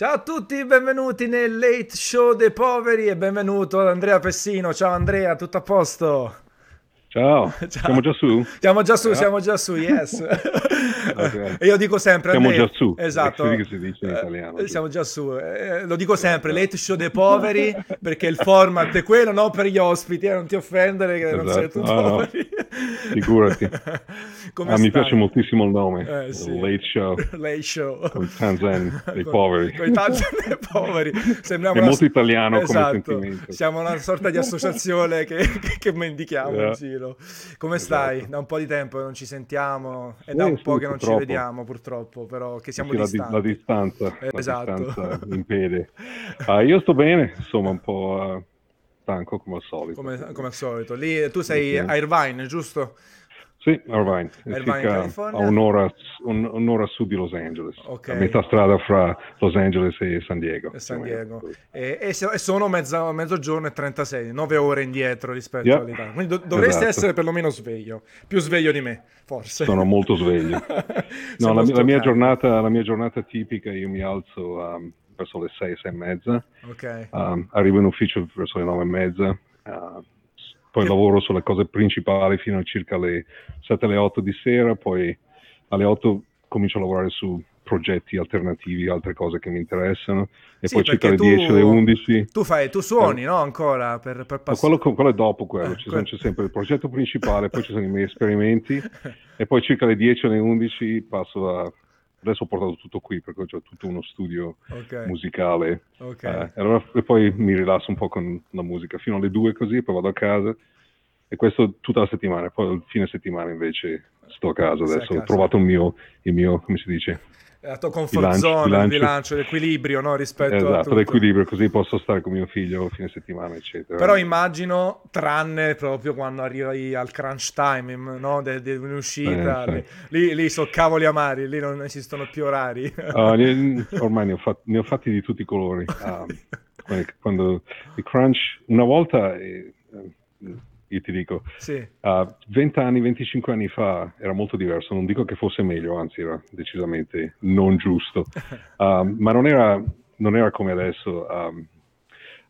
Ciao a tutti, benvenuti nel Late Show dei Poveri e benvenuto ad Andrea Pessino. Ciao Andrea, tutto a posto? Ciao. Ciao. siamo già su? Siamo già su, yeah. siamo già su, yes. okay. E io dico sempre... Siamo Andrea, già su, esatto. Che si dice in italiano. Eh, siamo già su, eh, lo dico sempre, late show dei poveri, perché il format è quello, no per gli ospiti, eh, non ti offendere che esatto. non sei tu esatto. poveri. No. Figurati. Ah, mi piace moltissimo il nome, eh, sì. Late Show. Late Show. Con Tanzan dei poveri. Con i Tanzan dei poveri. Sembriamo è una... molto italiano esatto. come. Siamo una sorta di associazione che, che, che mendichiamo yeah. in giro. Come stai? Esatto. Da un po' di tempo che non ci sentiamo e da un po' che non purtroppo. ci vediamo purtroppo, però che siamo sì, distanti. La, la distanza, esatto. la distanza impede. Uh, io sto bene, insomma un po' uh, stanco come al solito. Come, come al solito. Lì tu sei a Irvine, giusto? Sì, Irvine, Irvine California. a un'ora, un, un'ora, a sud di Los Angeles, okay. a metà strada fra Los Angeles e San Diego. E, San Diego. e, e, sono mezza, mezzogiorno e 36, 9 ore indietro rispetto yep. all'Italia. Quindi do, dovresti esatto. essere perlomeno sveglio, più sveglio di me, forse. Sono molto sveglio. no, la, la, mia giornata, la, mia giornata, tipica, io mi alzo um, verso le 6, 6 e mezza, okay. um, arrivo in ufficio verso le 9 e mezza, uh, poi lavoro sulle cose principali fino a circa le 7 alle 8 di sera, poi alle 8 comincio a lavorare su progetti alternativi, altre cose che mi interessano, e sì, poi circa le 10 alle 11. Tu fai, tu suoni, eh. no? Ancora per, per passare. Quello, quello, è dopo quello, eh, ci sono, c'è sempre il progetto principale, poi ci sono i miei esperimenti, e poi circa le 10 alle 11 passo a adesso ho portato tutto qui perché ho tutto uno studio okay. musicale. Okay. eh, e, allora, e, poi mi rilasso un po' con la musica fino alle due così, poi vado a casa. E questo tutta la settimana, poi il fine settimana invece sto a casa adesso, ho trovato il mio, il mio, come si dice, la tua comfort bilancio, zone, bilancio. il bilancio, l'equilibrio no? rispetto esatto, a tutto. l'equilibrio, così posso stare con mio figlio fine settimana, eccetera. Però immagino, tranne proprio quando arrivi al crunch time, no? di de, un'uscita, eh, lì, lì sono cavoli amari, lì non esistono più orari. Uh, ne, ormai ne ho, fatti, ne ho, fatti, di tutti i colori. Um, quando il crunch, una volta... Eh, io ti dico, sì. uh, 20 anni, 25 anni fa era molto diverso, non dico che fosse meglio, anzi era decisamente non giusto, uh, ma non era, non era, come adesso. Um,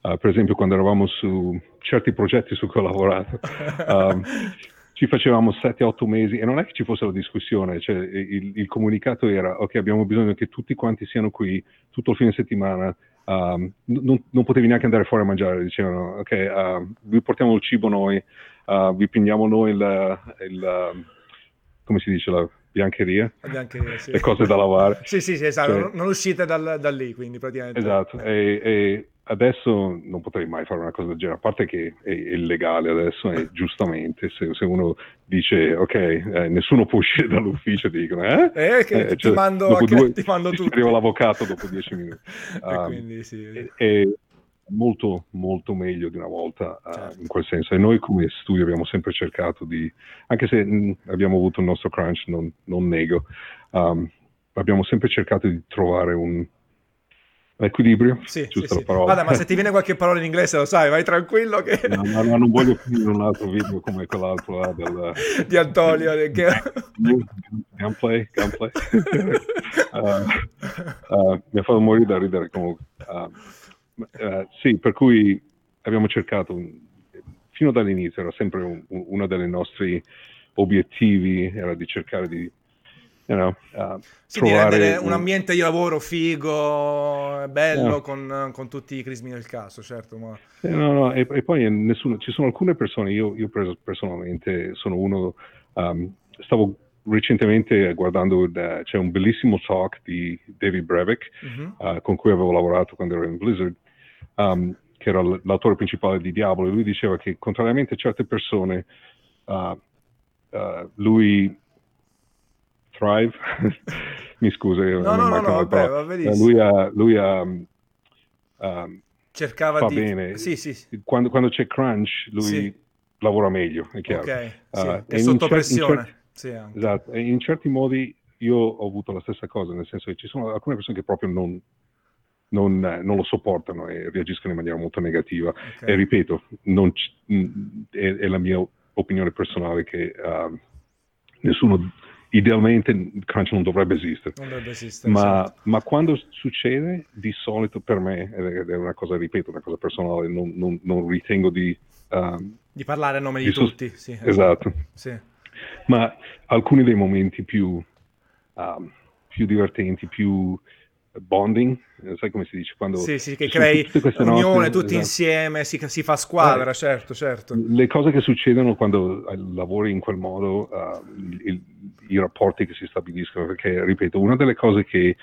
uh, per esempio quando eravamo su certi progetti su cui ho lavorato, um, ci facevamo 7-8 mesi e non è che ci fosse la discussione, cioè il, il comunicato era ok abbiamo bisogno che tutti quanti siano qui tutto il fine settimana, um, non, non, potevi neanche andare fuori a mangiare, dicevano ok, uh, vi portiamo il cibo noi, uh, vi prendiamo noi il, il uh, come si dice, la biancheria, la biancheria sì. le cose da lavare. sì, sì, sì, esatto, cioè, non uscite dal, da lì, quindi praticamente. Esatto, e, e, adesso non potrei mai fare una cosa del genere, a parte che è, illegale adesso e giustamente se, se, uno dice ok, eh, nessuno può uscire dall'ufficio, dicono eh? Eh, che eh, ti, cioè, mando, due, ti mando tutto. arriva l'avvocato dopo dieci minuti. E quindi sì. E, e, molto molto meglio di una volta uh, certo. in quel senso e noi come studio abbiamo sempre cercato di anche se mh, mm, abbiamo avuto il nostro crunch non, non nego um, abbiamo sempre cercato di trovare un, Equilibrio, sì, sì, sì. Guarda, ma se ti viene qualche parola in inglese lo sai, vai tranquillo che... No, no, no non voglio finire un altro video come quell'altro là del... di Antonio. Che... Gunplay, gunplay. uh, uh, mi ha fatto morire da ridere comunque. Uh, sì, per cui abbiamo cercato, fino dall'inizio era sempre un, uno dei nostri obiettivi, era di cercare di you know, uh, sì, rendere un... ambiente di lavoro figo, bello, yeah. con, con, tutti i crismi del caso, certo. Ma... Eh, no, no, e, e, poi nessuno, ci sono alcune persone, io, io personalmente sono uno, um, stavo recentemente guardando, uh, c'è un bellissimo talk di David Brevik, mm-hmm. uh, con cui avevo lavorato quando ero in Blizzard, um, che era l'autore principale di Diablo, e lui diceva che contrariamente a certe persone, uh, uh, lui Thrive. Mi scusa, no, no, no, no, vabbè, va. Lui ha, lui ha um, cercava di... bene. Sì, sì. Quando, quando, c'è crunch, lui sì. lavora meglio, è chiaro. Ok, sì. uh, è sotto cer- pressione. Cer- sì, esatto, e in certi modi io ho avuto la stessa cosa, nel senso che ci sono alcune persone che proprio non, non, non, lo sopportano e reagiscono in maniera molto negativa. Okay. E ripeto, c- è, è, la mia opinione personale che uh, nessuno idealmente Crunch non dovrebbe esistere. Non dovrebbe esistere ma, esatto. ma, quando succede, di solito per me, ed è una cosa, ripeto, una cosa personale, non, non, non ritengo di... Um, di parlare a nome di, di tutti. Sost- sì, esatto. esatto. Sì. Ma alcuni dei momenti più, um, più divertenti, più bonding, sai come si dice? Quando sì, sì, che crei unione note, tutti esatto. insieme, si, si, fa squadra, eh, certo, certo. Le cose che succedono quando lavori in quel modo, uh, il, i rapporti che si stabiliscono, perché, ripeto, una delle cose che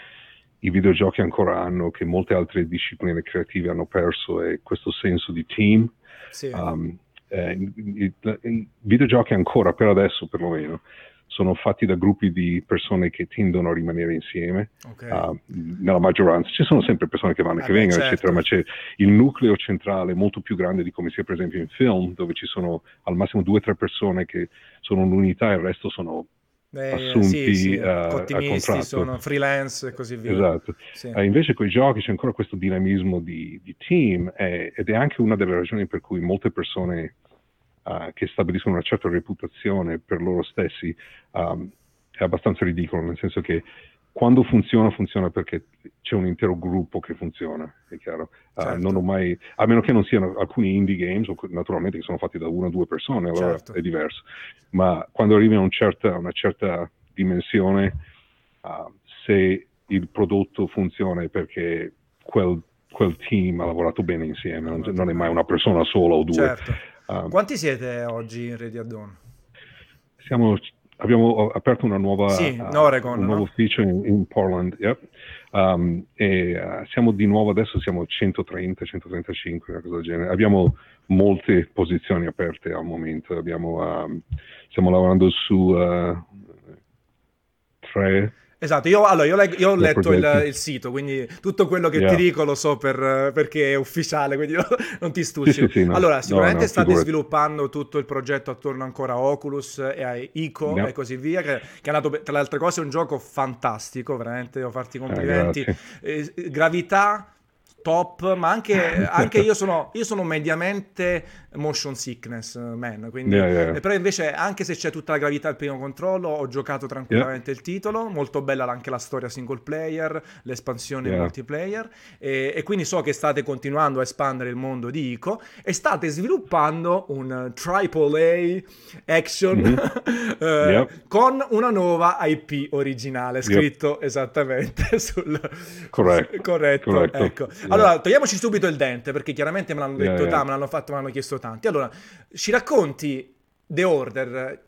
i videogiochi ancora hanno, che molte altre discipline creative hanno perso, è questo senso di team. Sì. Um, eh, i, i, i videogiochi ancora, per adesso perlomeno, sono fatti da gruppi di persone che tendono a rimanere insieme, okay. uh, nella maggioranza. Ci sono sempre persone che vanno e che beh, vengono, certo. eccetera, ma c'è il nucleo centrale molto più grande di come sia per esempio in film, dove ci sono al massimo due o tre persone che sono un'unità e il resto sono eh, assunti sì, sì. Uh, a contratto. sono freelance e così via. Esatto. Sì. Uh, invece con i giochi c'è ancora questo dinamismo di, di team eh, ed è anche una delle ragioni per cui molte persone uh, che stabiliscono una certa reputazione per loro stessi um, è abbastanza ridicolo, nel senso che quando funziona, funziona perché c'è un intero gruppo che funziona, è chiaro. Certo. non ho mai, a meno che non siano alcuni indie games, naturalmente che sono fatti da una o due persone, allora Certo. è diverso. Ma quando arrivi a un certa, una certa dimensione, uh, se il prodotto funziona è perché quel, quel team ha lavorato bene insieme, non, non è mai una persona sola o due. Certo. Um, Quanti siete oggi in Ready Dawn? siamo, abbiamo aperto una nuova, Sì, uh, Oregon, un nuovo no? ufficio in, in Portland, yep. Um, e uh, siamo di nuovo adesso, siamo 130, 135, una cosa del genere. Abbiamo molte posizioni aperte al momento, abbiamo, um, stiamo lavorando su uh, tre Esatto, io, allora, io, leg- io ho letto il, il sito, quindi tutto quello che Yeah. ti dico lo so per- perché è ufficiale, quindi non ti stucci. Sì, sì, sì, no. Allora, No, sicuramente no, state figurati. sviluppando tutto il progetto attorno ancora a Oculus e a Ico e così via, che, che è nato, per- tra le altre cose, un gioco fantastico, veramente, devo farti i Eh, complimenti. grazie. Eh, gravità top, ma anche, anche io, sono, io sono mediamente motion sickness eh, man, quindi, Yeah, yeah. però invece anche se c'è tutta la gravità al primo controllo, ho giocato tranquillamente il titolo, molto bella anche la storia single player, l'espansione Yeah. multiplayer e, e quindi so che state continuando a espandere il mondo di Ico e state sviluppando un AAA action Mhm. eh, con una nuova IP originale, scritto esattamente sul... Corretto. Corretto, Corretto. ecco. Yeah. Allora, togliamoci subito il dente, perché chiaramente me l'hanno Yeah, detto, yeah. me l'hanno fatto, me l'hanno chiesto tanti. Allora, ci racconti The Order,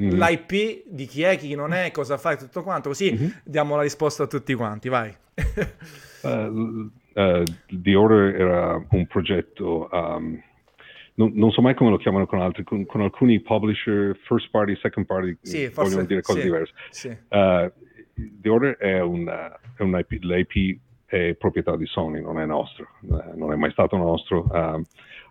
Mm. l'IP, di chi è, chi non è, cosa fa e tutto quanto, così Mhm. diamo la risposta a tutti quanti, vai. Uh, uh, The Order era un progetto, um, non, non so mai come lo chiamano con altri, con, con alcuni publisher, first party, second party, Sì, vogliono forse- dire cose sì. diverse. sì. Uh, The Order è un, uh, è un IP, l'IP è proprietà di Sony, non è nostro, uh, non è mai stato nostro. Um,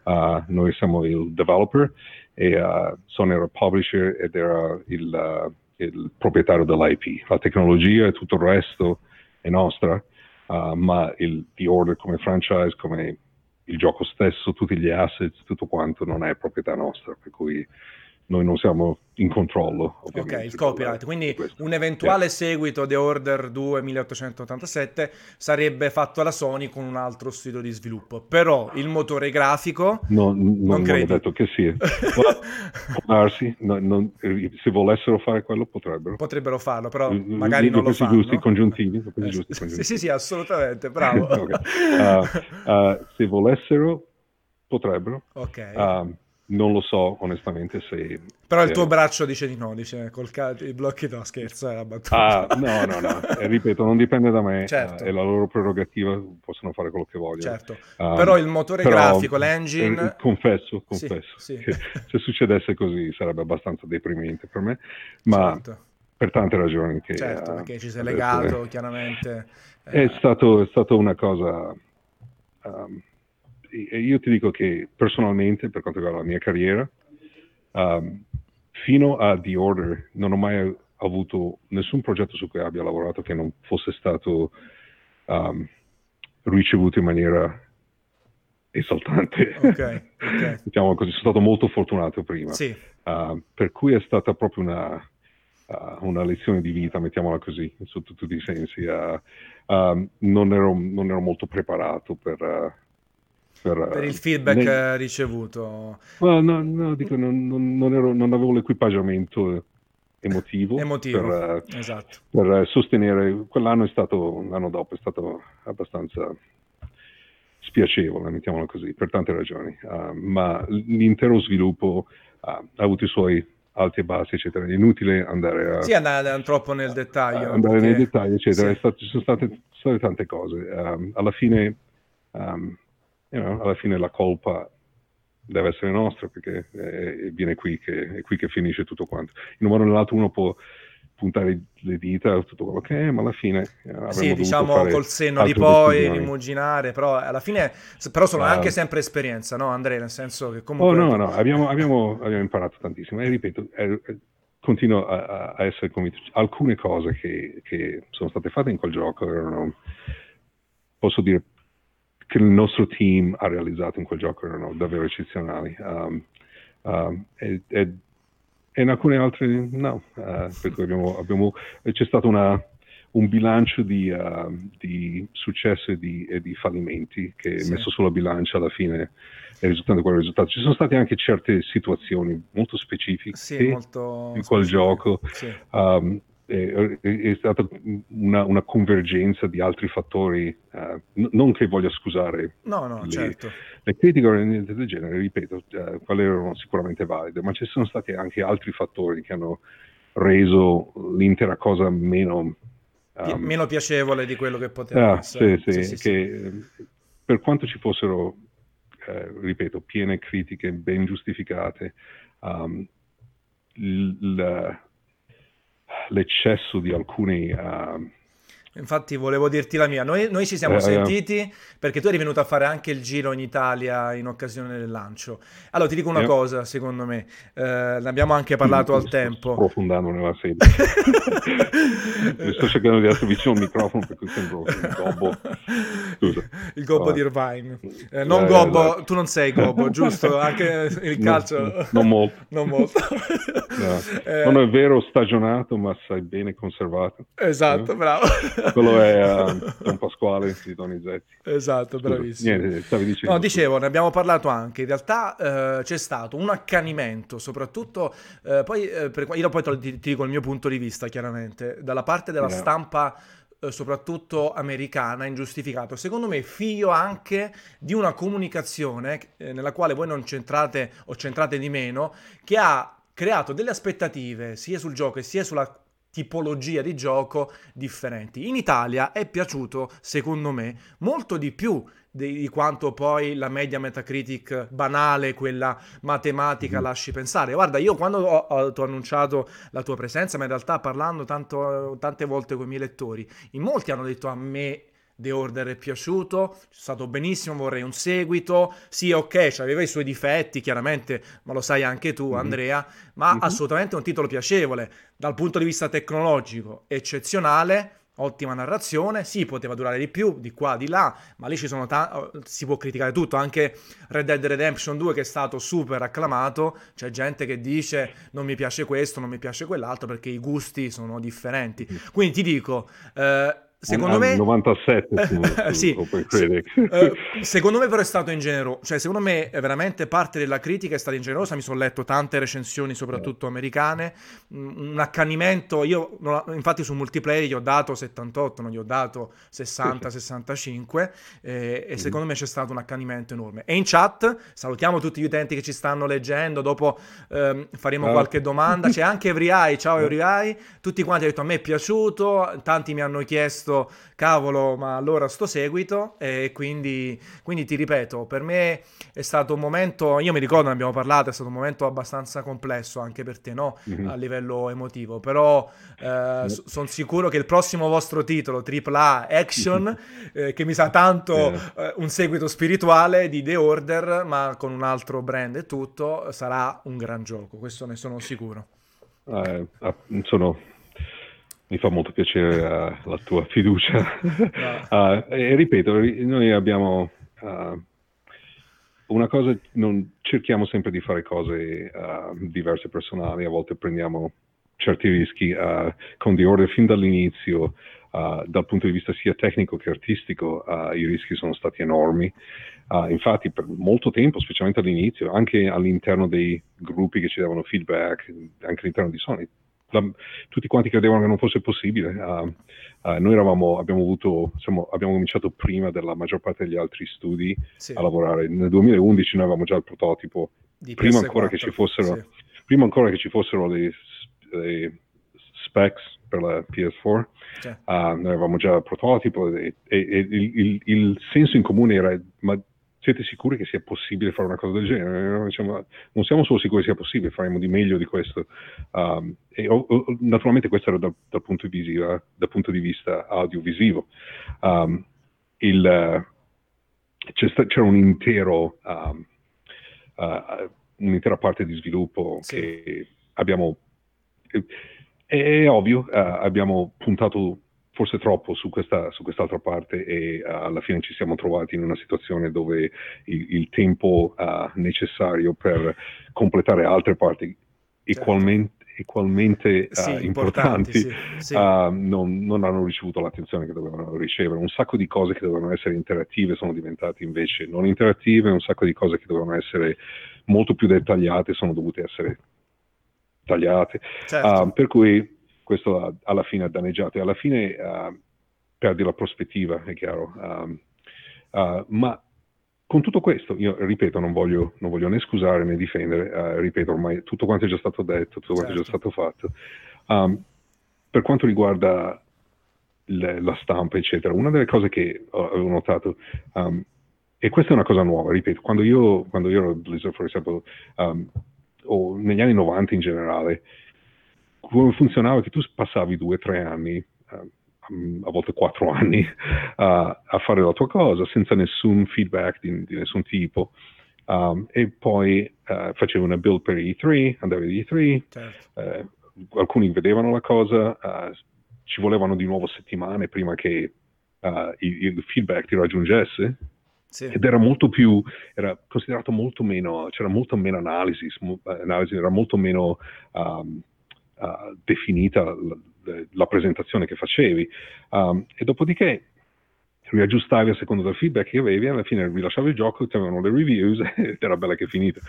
uh, noi siamo il developer e uh, Sony era publisher ed era il, uh, il proprietario dell'IP. La tecnologia e tutto il resto è nostra, uh, ma il The Order come franchise, come il gioco stesso, tutti gli assets, tutto quanto non è proprietà nostra, per cui noi non siamo in controllo. Ok, il copyright. di Quindi questo. un eventuale seguito The Order 2 1887 sarebbe fatto alla Sony con un altro studio di sviluppo. Però il motore grafico... No, n- non, non ho detto che sì. Può darsi, no, non- se volessero fare quello potrebbero. Potrebbero farlo, però magari non lo fanno. giusti congiuntivi. Eh, giusti sì, congiuntivi. sì, sì, assolutamente, bravo. Uh, uh, se volessero potrebbero. ok. Uh, non lo so onestamente se... però il se- tuo braccio dice di no, dice col ca- i blocchi no, scherzo, è la battuta. Ah, no, no, no, Eh, ripeto, non dipende da me, Certo. eh, è la loro prerogativa, possono fare quello che vogliono. Certo. Um, però il motore però, grafico, l'engine... eh, confesso, Sì, confesso, sì. che se succedesse così sarebbe abbastanza deprimente per me, ma Certo, per tante ragioni che... certo, eh, perché ci sei legato, chiaramente. È, eh, è stato, è stato una cosa... um, io ti dico che personalmente, per quanto riguarda la mia carriera, um, fino a The Order non ho mai avuto nessun progetto su cui abbia lavorato che non fosse stato um, ricevuto in maniera esaltante. Ok, ok. diciamo così, sono stato molto fortunato prima. Sì, Uh, per cui è stata proprio una, uh, una lezione di vita, mettiamola così, sotto tutti i sensi. Uh, non ero, non, ero, molto preparato per... Per, per, il feedback ne... ricevuto. Well, no, no, dico, non, non, ero, non, avevo l'equipaggiamento emotivo, emotivo per, esatto. per, sostenere. Quell'anno è stato, l'anno dopo è stato abbastanza spiacevole, mettiamola così, per tante ragioni, uh, ma l'intero sviluppo uh, ha avuto i suoi alti e bassi, eccetera. È inutile andare a... Sì, andare troppo nel dettaglio. Andare perché... nei dettagli, eccetera. Sì. Stato, ci sono state, state, tante cose. Um, alla fine, um, you know, alla fine la colpa deve essere nostra perché è, viene qui che, è qui che finisce tutto quanto. In un modo o nell'altro uno può puntare le dita tutto quello che è, ma alla fine eh, sì, diciamo col senno di poi rimuginare, però alla fine però sono uh, anche sempre esperienza, no Andrea, nel senso che comunque Oh no, no, abbiamo, abbiamo, abbiamo imparato tantissimo. E ripeto, è, è, continuo a, a, essere convinto. Alcune cose che, che, sono state fatte in quel gioco erano posso dire che il nostro team ha realizzato in quel gioco erano davvero eccezionali. Um, um, e, e e in alcune altre no, uh, per cui abbiamo, abbiamo, c'è stato una, un bilancio di, uh, di successo e di, e di, fallimenti che sì. messo sulla bilancia alla fine è risultato quel risultato. Ci sono state anche certe situazioni molto specifiche sì, molto in quel specifico. gioco sì. um, è, è stata una, una, convergenza di altri fattori, n- non che voglia scusare no, no, le, certo. le critiche o niente del genere, ripeto, uh, quelle erano sicuramente valide, ma ci sono stati anche altri fattori che hanno reso l'intera cosa meno... Um, meno piacevole di quello che poteva ah, essere. Sì, sì, sì, sì che sì. per quanto ci fossero, eh, ripeto, piene critiche ben giustificate, um, l- l'eccesso di alcuni uh, Infatti volevo dirti la mia, noi, noi ci siamo eh, eh, sentiti perché tu eri venuto a fare anche il giro in Italia in occasione del lancio. Allora ti dico una eh. cosa, secondo me, eh, ne abbiamo anche parlato al tempo. Sto sprofondando nella sede. Mi sto cercando di essere vicino al microfono perché sembro il gobbo. Scusa. Il gobbo oh. di Irvine. Eh, non gobbo, esatto. tu non sei gobbo, giusto? Anche il calcio... No, non molto. non molto. no. Eh. Non è vero stagionato, ma sei bene conservato. Esatto, bravo. Quello è uh, Don Pasquale di Donizetti. Esatto, Scusa, bravissimo. Niente, stavi dicendo. No, dicevo, ne abbiamo parlato anche. In realtà eh, c'è stato un accanimento, soprattutto, eh, poi, eh, per, io poi ti, ti, dico il mio punto di vista, chiaramente, dalla parte della yeah. stampa eh, soprattutto americana, ingiustificato. Secondo me figlio anche di una comunicazione eh, nella quale voi non centrate o centrate di meno, che ha creato delle aspettative sia sul gioco sia sulla tipologia di gioco differenti. In Italia è piaciuto, secondo me, molto di più di, quanto poi la media Metacritic banale, quella matematica, mm. lasci pensare. Guarda, io quando ho, ho, ho, annunciato la tua presenza, ma in realtà parlando tanto, tante volte con i miei lettori, in molti hanno detto a me The Order è piaciuto, è stato benissimo, vorrei un seguito. Sì, ok, aveva i suoi difetti, chiaramente, ma lo sai anche tu, mm-hmm. Andrea, ma mm-hmm. assolutamente un titolo piacevole. Dal punto di vista tecnologico, eccezionale, ottima narrazione, sì, poteva durare di più, di qua, di là, ma lì ci sono ta- si può criticare tutto, anche Red Dead Redemption 2 che è stato super acclamato, c'è gente che dice non mi piace questo, non mi piace quell'altro perché i gusti sono differenti. Quindi ti dico... Eh, Secondo me... 97 su, su sì. Uh, secondo me però è stato ingeneroso, cioè secondo me veramente parte della critica è stata ingenerosa, mi sono letto tante recensioni soprattutto americane, un accanimento, io infatti su multiplayer gli ho dato 78, non gli ho dato 60-65 eh, e mm. secondo me c'è stato un accanimento enorme. E in chat salutiamo tutti gli utenti che ci stanno leggendo, dopo ehm, faremo ah. qualche domanda, c'è anche Evriai, ciao Evriai, tutti quanti hanno detto a me è piaciuto, tanti mi hanno chiesto detto cavolo ma allora sto seguito e quindi, quindi ti ripeto per me è stato un momento io mi ricordo ne abbiamo parlato è stato un momento abbastanza complesso anche per te no? Mm-hmm. a livello emotivo però eh, sono sicuro che il prossimo vostro titolo AAA Action eh, che mi sa tanto eh, un seguito spirituale di The Order ma con un altro brand e tutto sarà un gran gioco questo ne sono sicuro. Eh, sono mi fa molto piacere uh, la tua fiducia. uh, e ripeto, noi abbiamo uh, una cosa, non, cerchiamo sempre di fare cose diverse personali, a volte prendiamo certi rischi uh, con The Order fin dall'inizio, uh, dal punto di vista sia tecnico che artistico, uh, i rischi sono stati enormi. infatti per molto tempo, specialmente all'inizio, anche all'interno dei gruppi che ci davano feedback, anche all'interno di Sony, la, tutti quanti credevano che non fosse possibile. noi eravamo, abbiamo, avuto, insomma, abbiamo cominciato prima della maggior parte degli altri studi sì. a lavorare. Nel 2011 noi avevamo già il prototipo, prima ancora che ci fossero... Sì prima ancora che ci fossero le, le specs per la PS4, cioè. uh, noi avevamo già il prototipo e, e, e il, il, il, senso in comune era ma siete sicuri che sia possibile fare una cosa del genere? Diciamo, non siamo solo sicuri che sia possibile, faremo di meglio di questo. Um, e, o, o, naturalmente questo era da, dal, punto visiva, dal, punto di vista audiovisivo. Um, il, c'era un intero um, uh, un'intera parte di sviluppo sì. che abbiamo... È, è ovvio, uh, abbiamo puntato forse troppo su, questa, su quest'altra parte e uh, alla fine ci siamo trovati in una situazione dove il, il tempo uh, necessario per completare altre parti certo. equalmente equalmente uh, sì, importanti, sì, sì. Uh, non, non, hanno ricevuto l'attenzione che dovevano ricevere. Un sacco di cose che dovevano essere interattive sono diventate invece non interattive, un sacco di cose che dovevano essere molto più dettagliate sono dovute essere tagliate. Certo. Uh, per cui questo alla fine ha danneggiato e alla fine uh, perdi la prospettiva, è chiaro. Um, uh, ma con tutto questo, io ripeto, non voglio, non voglio né scusare né difendere, ripeto, ormai tutto quanto è già stato detto, tutto quanto è già certo. stato fatto. Um, per quanto riguarda le, la stampa, eccetera, una delle cose che avevo notato um, e questa è una cosa nuova, ripeto, quando io, quando io ero a Blizzard, per esempio, um, o negli anni 90 in generale, come funzionava che tu passavi due o tre anni, uh, a volte quattro anni, uh, a fare la tua cosa senza nessun feedback di, di nessun tipo. Um, e poi uh, facevi una build per E3, andavi di E3, certo. uh, alcuni vedevano la cosa, uh, ci volevano di nuovo settimane prima che il, il feedback ti raggiungesse sì. Ed era molto più, era considerato molto meno, c'era molto meno analisi, analisi era molto meno um, uh, definita la, la, presentazione che facevi. Um, e dopodiché riaggiustavi a seconda del feedback che avevi, alla fine rilasciavi il gioco, ti avevano le reviews ed era bella che è finita.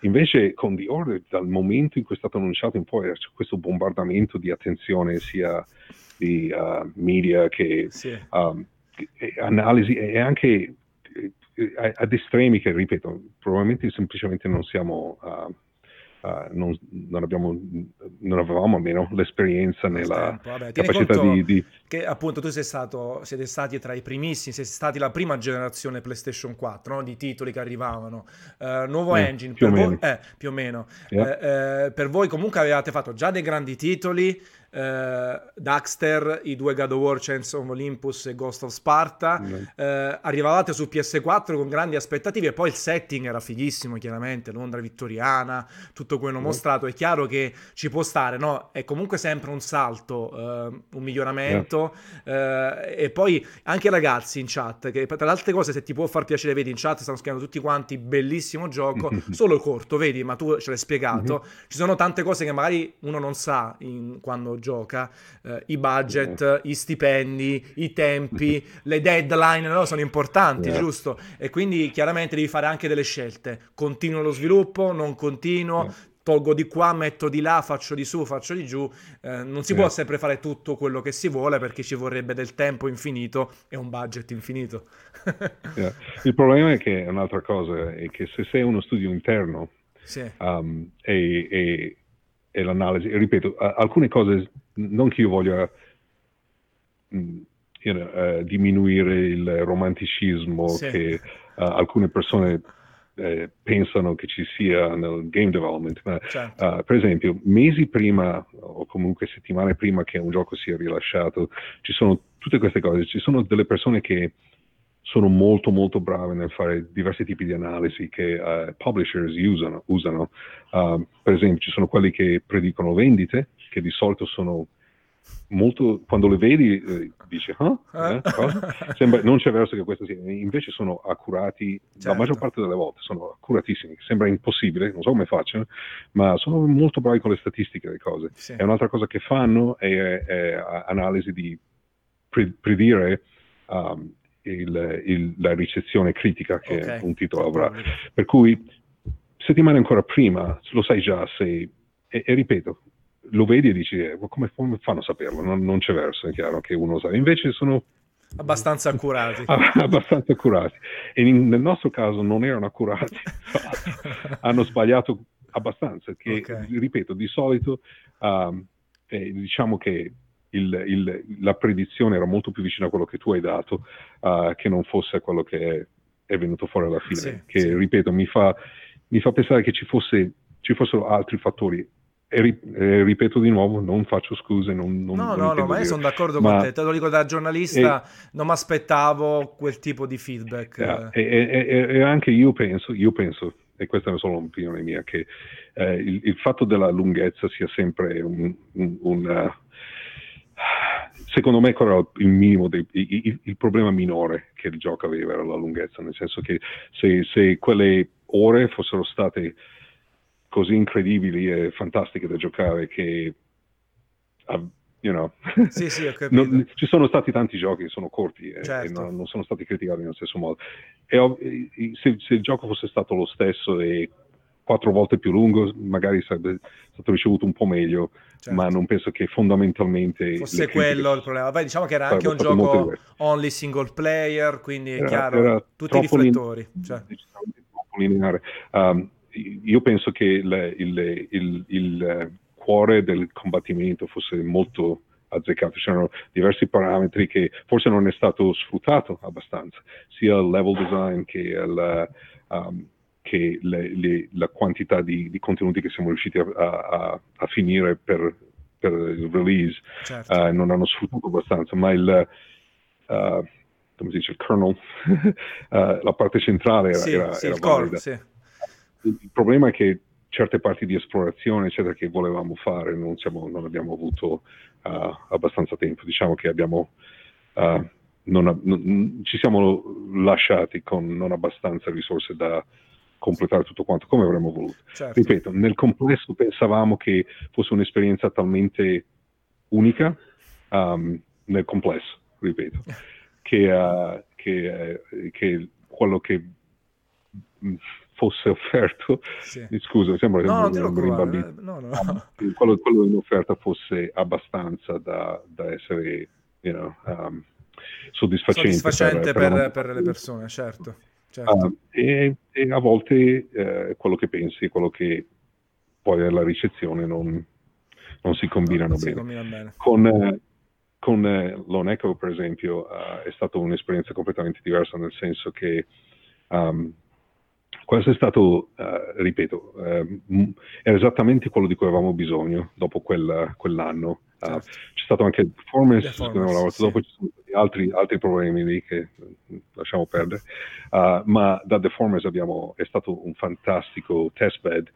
Invece con The Order, dal momento in cui è stato annunciato in poi, c'è questo bombardamento di attenzione sia di uh, media che sì. um, analisi e anche ad estremi che, ripeto, probabilmente semplicemente non siamo... Uh, Uh, non, non, abbiamo, non, avevamo almeno l'esperienza nella Vabbè, capacità di, di, Che appunto tu sei stato, siete stati tra i primissimi, siete stati la prima generazione PlayStation 4 no? di titoli che arrivavano. Uh, nuovo eh, engine, più, o voi, eh, più o meno. Yeah. Eh, eh, per voi comunque avevate fatto già dei grandi titoli, eh, Daxter, i due God of War, Chains of Olympus e Ghost of Sparta. Mm. Eh, arrivavate su PS4 con grandi aspettative e poi il setting era fighissimo, chiaramente, Londra vittoriana, tutto quello mm. mostrato. È chiaro che ci può stare, no? È comunque sempre un salto, eh, un miglioramento. Yeah. e poi anche ragazzi in chat, che tra le altre cose, se ti può far piacere, vedi in chat stanno scrivendo tutti quanti, bellissimo gioco, solo corto, vedi, ma tu ce l'hai spiegato. Mm-hmm. Ci sono tante cose che magari uno non sa in, quando gioca, eh, i budget, i stipendi, i tempi, le deadline no? sono importanti, yeah. giusto? E quindi chiaramente devi fare anche delle scelte. Continuo lo sviluppo, non continuo, yeah. tolgo di qua, metto di là, faccio di su, faccio di giù. Eh, non si yeah. può sempre fare tutto quello che si vuole perché ci vorrebbe del tempo infinito e un budget infinito. yeah. Il problema è che un'altra cosa è che se sei uno studio interno sì. um, e, e, e l'analisi. E ripeto, alcune cose, non che io voglia mm, you know, uh, diminuire il romanticismo sì. che uh, alcune persone eh, pensano che ci sia nel game development, ma certo. uh, per esempio mesi prima o comunque settimane prima che un gioco sia rilasciato ci sono tutte queste cose, ci sono delle persone che sono molto molto brave nel fare diversi tipi di analisi che uh, publishers usano. usano. Uh, per esempio ci sono quelli che predicono vendite, che di solito sono molto, quando le vedi eh, dici, ah, eh, Sembra, non c'è verso che questo sia, invece sono accurati, certo. la maggior parte delle volte sono accuratissimi, sembra impossibile, non so come facciano, ma sono molto bravi con le statistiche le cose. Sì. E un'altra cosa che fanno è, è analisi di pre- predire um, il, il, la ricezione critica che okay. un titolo avrà. Per cui settimane ancora prima lo sai già se, e, e ripeto, lo vedi e dici, eh, come, come, fanno a saperlo? Non, non, c'è verso, è chiaro che uno sa. Invece sono abbastanza accurati. abbastanza accurati. E in, nel nostro caso non erano accurati, hanno sbagliato abbastanza, che okay. ripeto, di solito um, eh, diciamo che il, il, la predizione era molto più vicina a quello che tu hai dato uh, che non fosse quello che è, è venuto fuori alla fine. Sì, che sì. ripeto, mi fa, mi fa pensare che ci, fosse, ci fossero altri fattori e, ri, e, ripeto di nuovo, non faccio scuse. Non, non, no, non no, no, ma io sono d'accordo ma... con te. Te lo dico da giornalista, e... non mi aspettavo quel tipo di feedback. Yeah. E, e, anche io penso, io penso, e questa è solo un'opinione mia, che eh, il, il, fatto della lunghezza sia sempre un, un, un uh, secondo me quello era il minimo, dei, il, il, problema minore che il gioco aveva era la lunghezza, nel senso che se, se quelle ore fossero state così incredibili e fantastiche da giocare che, uh, you know, sì, sì, non, ci sono stati tanti giochi che sono corti e, certo. e non, non, sono stati criticati nello stesso modo. E, se, se, il gioco fosse stato lo stesso e quattro volte più lungo, magari sarebbe stato ricevuto un po' meglio, certo. ma non penso che fondamentalmente... Fosse quello il problema. Beh, diciamo che era anche un gioco only single player, quindi è era, chiaro, era tutti i riflettori. Lin- cioè. troppo lineare. Um, io penso che il, il, il, il, cuore del combattimento fosse molto azzeccato, c'erano diversi parametri che forse non è stato sfruttato abbastanza, sia il level design che, il, um, che le, le, la quantità di, di, contenuti che siamo riusciti a, a, a finire per, per, il release, certo. uh, non hanno sfruttato abbastanza, ma il... Uh, come si dice, il kernel, uh, la parte centrale era, sì, era, sì, era core, sì il problema è che certe parti di esplorazione, eccetera, che volevamo fare non, siamo, non abbiamo avuto abbastanza tempo. Diciamo che abbiamo, non, non, ci siamo lasciati con non abbastanza risorse da completare tutto quanto come avremmo voluto. Certo. Ripeto, nel complesso pensavamo che fosse un'esperienza talmente unica um, nel complesso, ripeto, che, uh, che, che quello che fosse offerto, sì. scusa, sembra no, che un bambino, eh, no, no. Ah, quello, quello, in offerta fosse abbastanza da, da essere you know, um, soddisfacente, soddisfacente per, per, per, per, le persone, certo. Certo. Uh, e, e, a volte eh, quello che pensi e quello che poi alla ricezione non, non si combinano bene. Si bene. Con, eh, con eh, Lone Echo, per esempio, uh, è stata un'esperienza completamente diversa, nel senso che um, questo è stato, uh, ripeto, uh, era esattamente quello di cui avevamo bisogno dopo quel, quell'anno. Uh, certo. C'è stato anche il performance, performance sì. dopo ci sono stati altri, altri, problemi lì che lasciamo perdere, ma da The Formers abbiamo, è stato un fantastico test bed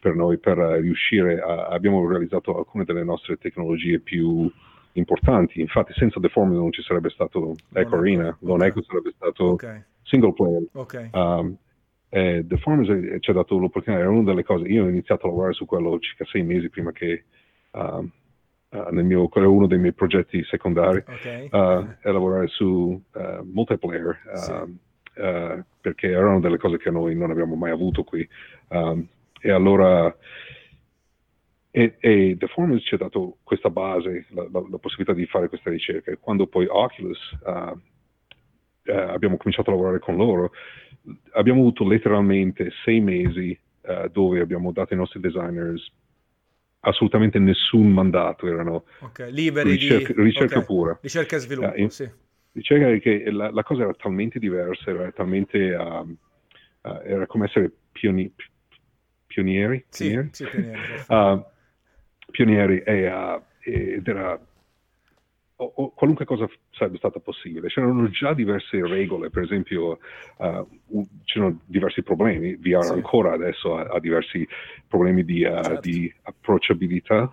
per noi per riuscire a, abbiamo realizzato alcune delle nostre tecnologie più importanti, infatti senza The Formers non ci sarebbe stato Echo Arena, non Echo sarebbe stato okay. single player. Okay. Um, eh, The Farmers ci ha dato l'opportunità, era una delle cose, io ho iniziato a lavorare su quello circa sei mesi prima che uh, uh, nel mio, quello è uno dei miei progetti secondari, okay. uh, è lavorare su uh, multiplayer, sì. Uh, perché erano delle cose che noi non abbiamo mai avuto qui. Um, e allora e, e The Formers ci ha dato questa base, la, la, la, possibilità di fare questa ricerca. Quando poi Oculus abbiamo cominciato a lavorare con loro, abbiamo avuto letteralmente sei mesi uh, dove abbiamo dato ai nostri designers assolutamente nessun mandato, erano okay, liberi ricerca, di... ricerca okay. pura. Ricerca e sviluppo, uh, sì. Ricerca che la, la, cosa era talmente diversa, era talmente... Uh, era come essere pioni, pionieri. Sì, pionieri, sì, pionieri, uh, pionieri e, ed era o, o, qualunque cosa sarebbe stata possibile. C'erano già diverse regole, per esempio uh, c'erano diversi problemi, VR sì. ancora adesso ha, ha, diversi problemi di, uh, certo. di approcciabilità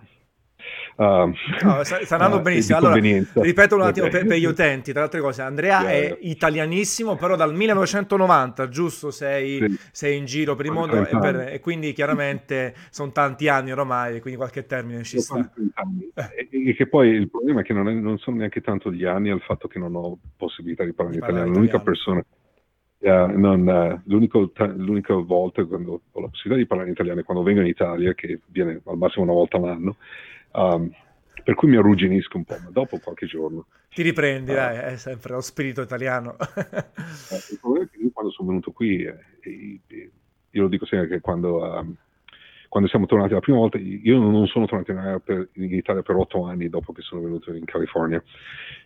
Uh, no, sta, sta, andando uh, benissimo. Allora, ripeto un attimo okay. per, per, gli utenti, tra le altre cose, Andrea yeah, è yeah. italianissimo, però dal 1990, giusto, sei, sì. sei in giro per il mondo e, per, e, quindi chiaramente sono tanti anni ormai, quindi qualche termine ci sta. E, e, che poi il problema è che non, è, non sono neanche tanto gli anni al fatto che non ho possibilità di parlare, di parlare italiano. L'unica persona Yeah, non, uh, l'unica volta quando ho la possibilità di parlare in italiano è quando vengo in Italia, che viene al massimo una volta all'anno, um, per cui mi arrugginisco un po', ma dopo qualche giorno... Ti riprendi, uh, dai, è sempre lo spirito italiano. uh, il problema è che io quando sono venuto qui, eh, io lo dico sempre che quando, um, quando, siamo tornati la prima volta, io non sono tornato in, per, in, Italia per otto anni dopo che sono venuto in California,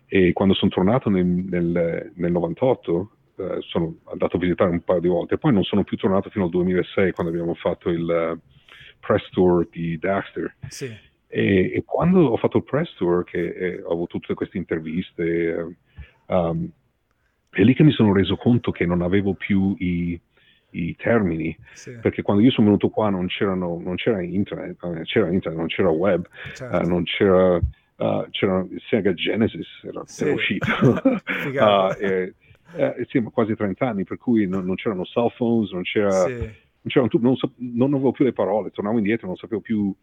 e quando sono tornato nel, nel, nel 98 eh, sono andato a visitare un paio di volte, poi non sono più tornato fino al 2006 quando abbiamo fatto il press tour di Daxter. Sì. E, e, quando ho fatto il press tour, che eh, ho avuto tutte queste interviste, um, è lì che mi sono reso conto che non avevo più i, i termini, sì. perché quando io sono venuto qua non, non c'era internet, c'era internet, non c'era web, certo. uh, non c'era, uh, c'era Sega Genesis, era, sì. era uscito. uh, e, eh, sì, quasi 30 anni, per cui non, non c'erano cell phones, non c'era... Sì. Non, non, non, avevo più le parole, tornavo indietro, non sapevo più,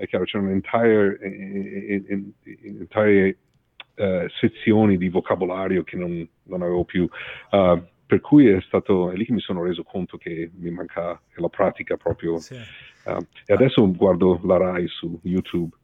è chiaro, c'erano entire, entire uh, sezioni di vocabolario che non, non avevo più. Uh, per cui è stato è lì che mi sono reso conto che mi manca la pratica proprio. Sì. Uh, e adesso guardo la RAI su YouTube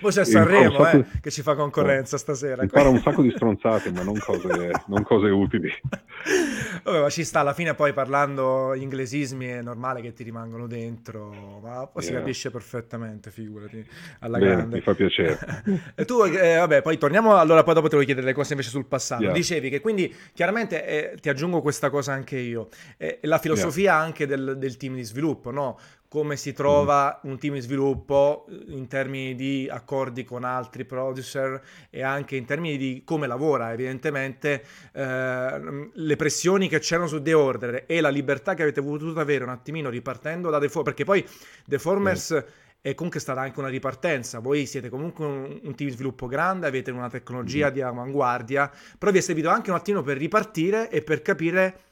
Poi c'è Sanremo eh, che ci fa concorrenza no, stasera. Impara un sacco di stronzate, ma non cose, non cose utili. Vabbè, ma ci sta, alla fine poi parlando inglesismi è normale che ti rimangono dentro, ma poi yeah. si capisce perfettamente, figurati, alla Bene, grande. Mi fa piacere. e tu, eh, vabbè, poi torniamo, allora poi dopo te lo chiedere le cose invece sul passato. Yeah. Dicevi che quindi chiaramente eh, ti aggiungo questa cosa anche io, eh, la filosofia yeah. anche del, del team di sviluppo, no? Come si trova un team di sviluppo eh, in termini di accordi con altri producer e anche in termini di come lavora. Evidentemente eh, le pressioni che c'erano su The Order e la libertà che avete potuto avere un attimino ripartendo da The Formers, perché poi The Formers... Mm. È comunque stata anche una ripartenza. Voi siete comunque un, un team di sviluppo grande, avete una tecnologia mm. di avanguardia, però vi è servito anche un attimo per ripartire e per capire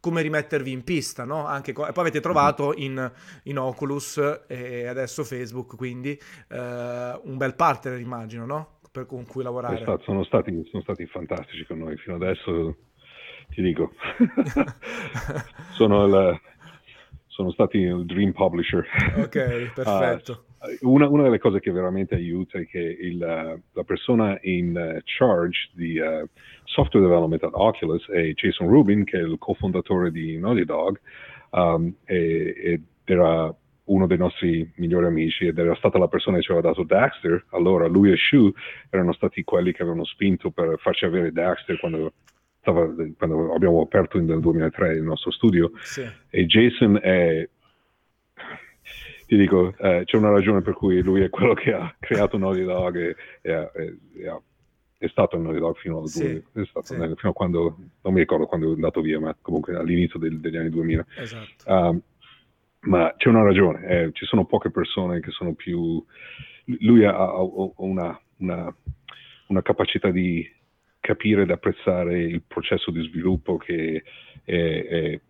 come rimettervi in pista, no? Anche co- e poi avete trovato in, in, Oculus e adesso Facebook, quindi eh, un bel partner immagino, no? Per, con cui lavorare. Stato, sono, stati, sono stati fantastici con noi fino adesso, ti dico. sono, il, sono stati il dream publisher. Ok, perfetto. Uh, una, una, delle cose che veramente aiuta è che il, la persona in uh, charge di uh, software development at Oculus è Jason Rubin, che è il cofondatore di Naughty Dog, um, e, ed era uno dei nostri migliori amici ed era stata la persona che ci aveva dato Daxter. Allora lui e Shu erano stati quelli che avevano spinto per farci avere Daxter quando, stava, quando abbiamo aperto nel 2003 il nostro studio. Sì. E Jason è ti dico, eh, c'è una ragione per cui lui è quello che ha creato Naughty Dog e, e, e, e è stato il Naughty Dog fino, al sì, 2000, sì. fino, a quando, non mi ricordo quando è andato via, ma comunque all'inizio del, degli anni 2000. Esatto. Um, ma c'è una ragione, eh, ci sono poche persone che sono più... Lui ha, ha una, una, una capacità di capire ed apprezzare il processo di sviluppo che è, è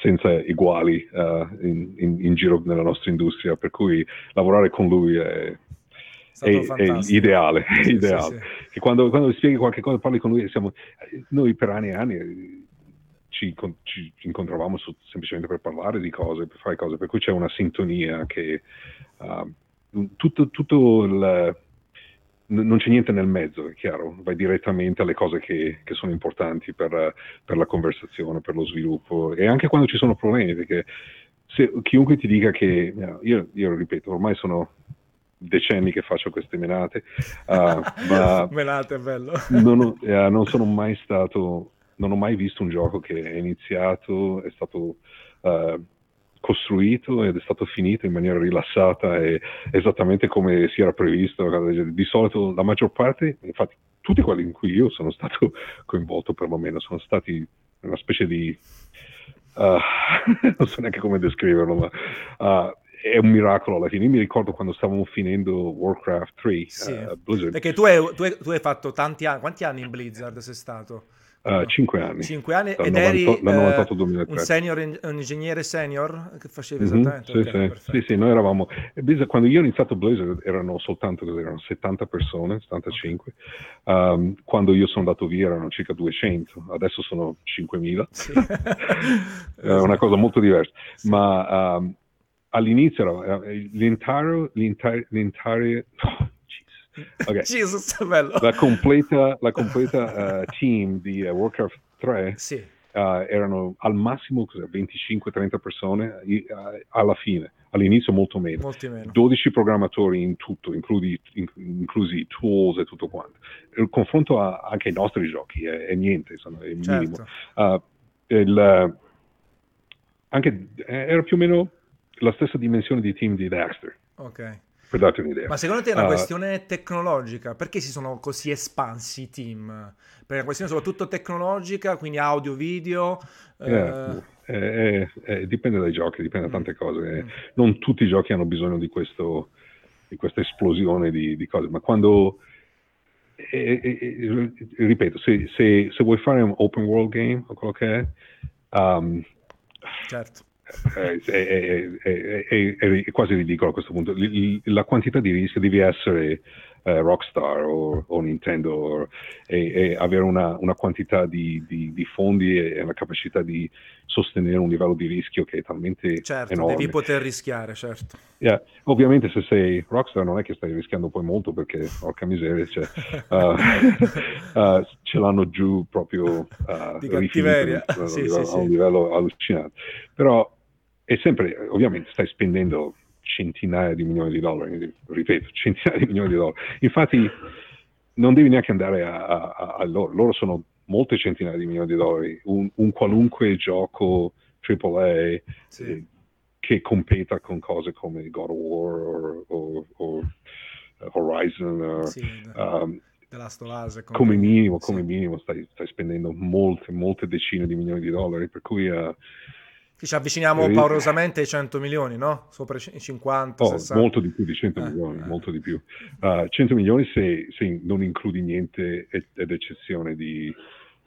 senza uguali uh, in, in, in, giro nella nostra industria, per cui lavorare con lui è, è, è ideale. Sì, ideale. Sì, sì. quando, quando, spieghi qualche cosa, parli con lui, siamo, noi per anni e anni eh, ci, ci, incontravamo su, semplicemente per parlare di cose, per fare cose, per cui c'è una sintonia che uh, tutto, tutto il non c'è niente nel mezzo, è chiaro, vai direttamente alle cose che, che sono importanti per, per, la conversazione, per lo sviluppo e anche quando ci sono problemi, perché se, chiunque ti dica che, io, io ripeto, ormai sono decenni che faccio queste menate, uh, ma menate è bello. non, ho, uh, non, sono mai stato, non ho mai visto un gioco che è iniziato, è stato... Uh, costruito ed è stato finito in maniera rilassata e esattamente come si era previsto. Di solito la maggior parte, infatti tutti quelli in cui io sono stato coinvolto perlomeno, sono stati una specie di... Uh, non so neanche come descriverlo, ma uh, è un miracolo alla fine. Io mi ricordo quando stavamo finendo Warcraft 3, sì. uh, Blizzard. Perché tu hai, tu, hai, tu hai, fatto tanti anni, quanti anni in Blizzard sei stato? Uh, cinque anni. Cinque anni ed 90, eri uh, un senior, un ingegnere senior che facevi mm-hmm, esattamente? Sì, okay, sì, sì, sì, noi eravamo... quando io ho iniziato Blizzard erano soltanto erano 70 persone, 75. Um, quando io sono andato via erano circa 200, adesso sono 5.000. Sì. è una cosa molto diversa. Ma um, all'inizio era, l'intero... l'intero, l'intero Okay. Jesus. La completa, la completa uh, team di uh, Warcraft 3 sì. uh, erano al massimo 25-30 persone alla fine. All'inizio molto meno. meno. 12 programmatori in tutto, includi, inclusi tools e tutto quanto. Il confronto a, anche ai nostri giochi è, è niente, insomma, è certo. minimo. Il, anche, era più o meno la stessa dimensione di team di Dexter. Ok per darti un'idea. Ma secondo te è una uh, questione tecnologica? Perché si sono così espansi i team? Per una questione soprattutto tecnologica, quindi audio, video? Yeah, uh... eh, eh, dipende dai giochi, dipende da tante cose. Mm. Non tutti i giochi hanno bisogno di, questo, di questa esplosione di, di, cose, ma quando... ripeto, se, se, se, vuoi fare un open world game o quello che è... Um, certo è, è, è, è, quasi ridicolo a questo punto. la quantità di rischio devi essere eh, Rockstar o, o Nintendo o, e, avere una, una quantità di, di, di, fondi e la capacità di sostenere un livello di rischio che è talmente certo, enorme. devi poter rischiare, certo. Yeah. Ovviamente se sei Rockstar non è che stai rischiando poi molto perché, porca miseria, cioè, uh, uh, ce l'hanno giù proprio uh, di cattiveria sì, sì, a un livello allucinante. Però e sempre, ovviamente, stai spendendo centinaia di milioni di dollari, ripeto, centinaia di milioni di dollari. Infatti, non devi neanche andare a, a, a loro, loro sono molte centinaia di milioni di dollari. Un, un qualunque gioco AAA sì. eh, che competa con cose come God of War o, o Horizon, or, sì, um, come minimo, come sì. minimo stai, stai, spendendo molte, molte decine di milioni di dollari, per cui uh, ci avviciniamo e... paurosamente ai 100 milioni, no? Sopra i 50, oh, 60. Molto di più di 100 eh, milioni, eh. molto di più. Uh, 100 milioni se, se, non includi niente ed eccezione di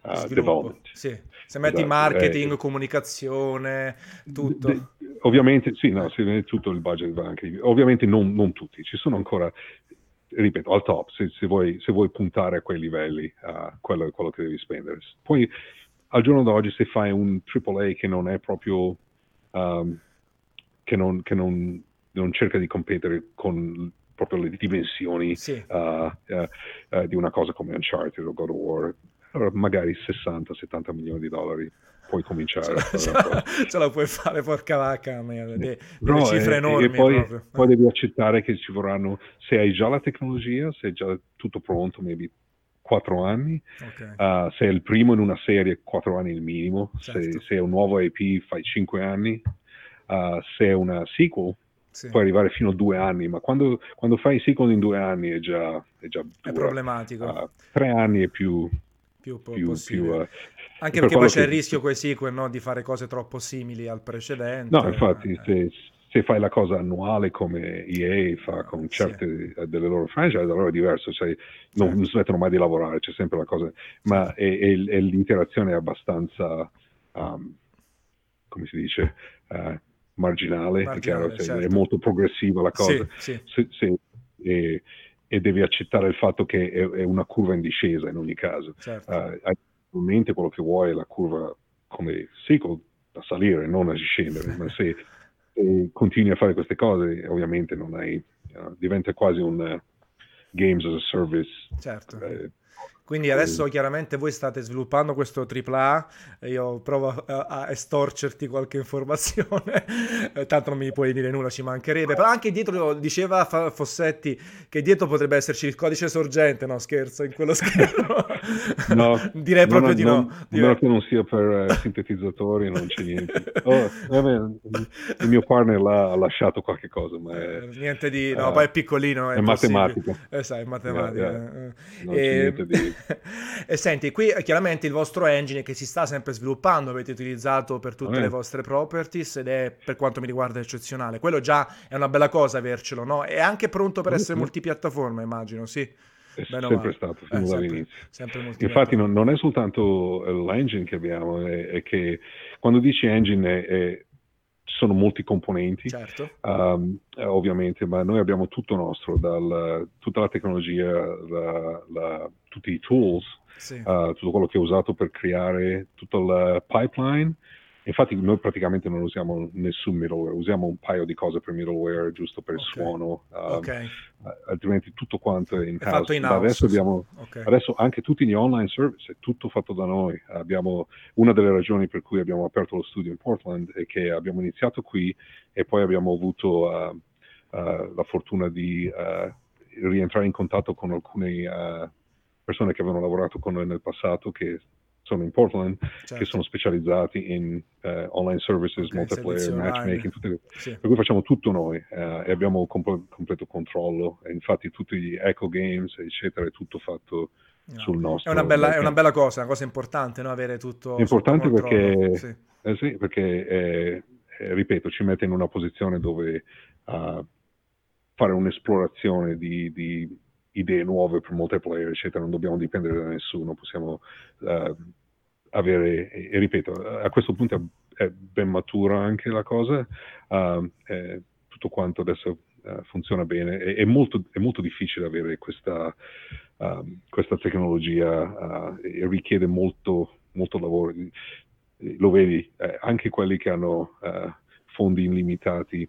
uh, development. Sì. Se metti esatto. marketing, eh, comunicazione, tutto. De, ovviamente, sì, no, se tutto il budget va anche... Ovviamente non, non tutti, ci sono ancora ripeto, al top, se, se, vuoi, se, vuoi, puntare a quei livelli, uh, quello è quello che devi spendere. Poi al giorno d'oggi se fai un AAA che non è proprio, um, che, non, che non, non, cerca di competere con proprio le dimensioni sì. uh, uh, uh, di una cosa come Uncharted o God of War, allora magari 60-70 milioni di dollari puoi cominciare. Ce la, ce la puoi fare, porca vacca, delle, delle cifre enormi. E poi, poi, devi accettare che ci vorranno, se hai già la tecnologia, se è già tutto pronto, maybe quattro anni. Okay. Uh, se è il primo in una serie, quattro anni è il minimo. Certo. Se, se, è un nuovo IP, fai cinque anni. Uh, se è una sequel, sì. puoi arrivare fino a due anni, ma quando, quando fai sequel in due anni è già, è già è problematico. Uh, tre anni è più, più, più, più uh, anche perché poi c'è il rischio con i sequel no, di fare cose troppo simili al precedente. No, infatti, eh. se, se fai la cosa annuale come EA fa con certe sì. delle loro franchise, allora è diverso, cioè, non, certo. non, smettono mai di lavorare, c'è sempre la cosa, ma è, è, è l'interazione è abbastanza, um, come si dice, uh, marginale, marginale chiaro, cioè, certo. è molto progressiva la cosa, sì, e, e, devi accettare il fatto che è, è, una curva in discesa in ogni caso. Certo. Uh, quello che vuoi è la curva come sequel da salire, non a scendere, ma se se continui a fare queste cose, ovviamente non hai, uh, diventa quasi un uh, games as a service. Certo. Eh, quindi adesso chiaramente voi state sviluppando questo AAA, io provo a, a estorcerti qualche informazione, eh, tanto non mi puoi dire nulla, ci mancherebbe, però anche dietro, diceva Fossetti, che dietro potrebbe esserci il codice sorgente, no scherzo, in quello schermo. No, direi proprio non, di no. No direi... che non sia per uh, sintetizzatori, non c'è niente. Oh, vabbè, il mio partner l'ha lasciato qualche cosa, ma è, niente di... No, uh, poi è piccolino. È, è matematica. Eh, sai, è matematica. Yeah, yeah. Non e... c'è niente di e senti, qui chiaramente il vostro engine che si sta sempre sviluppando, avete utilizzato per tutte le vostre properties ed è per quanto mi riguarda eccezionale. Quello già è una bella cosa avercelo, no? È anche pronto per essere multipiattaforma, immagino, sì. È Bene sempre male. stato, Eh, fin sempre, dall'inizio. sempre Infatti non, non è soltanto eh, l'engine che abbiamo, è, è che quando dici engine è- ci sono molti componenti, Certo, um, ovviamente, ma noi abbiamo tutto nostro, dal- tutta la tecnologia, la- la- tutti i tools, sì. uh, tutto quello che è usato per creare tutto il pipeline. Infatti noi praticamente non usiamo nessun middleware, usiamo un paio di cose per middleware, giusto per il Ok. suono, um, ok, altrimenti tutto quanto è in è fatto in house. Adesso abbiamo, Ok, Adesso anche tutti gli online service è tutto fatto da noi. Abbiamo, una delle ragioni per cui abbiamo aperto lo studio in Portland è che abbiamo iniziato qui e poi abbiamo avuto uh, uh, la fortuna di uh, rientrare in contatto con alcune uh, persone che avevano lavorato con noi nel passato che sono in Portland, certo. che sono specializzati in uh, online services, Ok, multiplayer, matchmaking, tutte le Sì. per cui facciamo tutto noi eh, e abbiamo comple- completo controllo. E infatti tutti gli eco games, eccetera, è tutto fatto No. sul È nostro. una bella, è una bella cosa, una cosa importante, no? Avere tutto È importante perché- Sì. Eh sì, perché, eh, eh, ripeto, ci mette in una posizione dove ah, fare un'esplorazione di, di idee nuove per multiplayer, eccetera, non dobbiamo dipendere da nessuno, possiamo eh, avere, e, e ripeto, a questo punto è, ben matura anche la cosa, eh, tutto quanto adesso eh, funziona bene, è, è molto, è molto difficile avere questa, ah, questa tecnologia ah, e richiede molto, molto lavoro. Lo vedi, eh, anche quelli che hanno eh, fondi illimitati,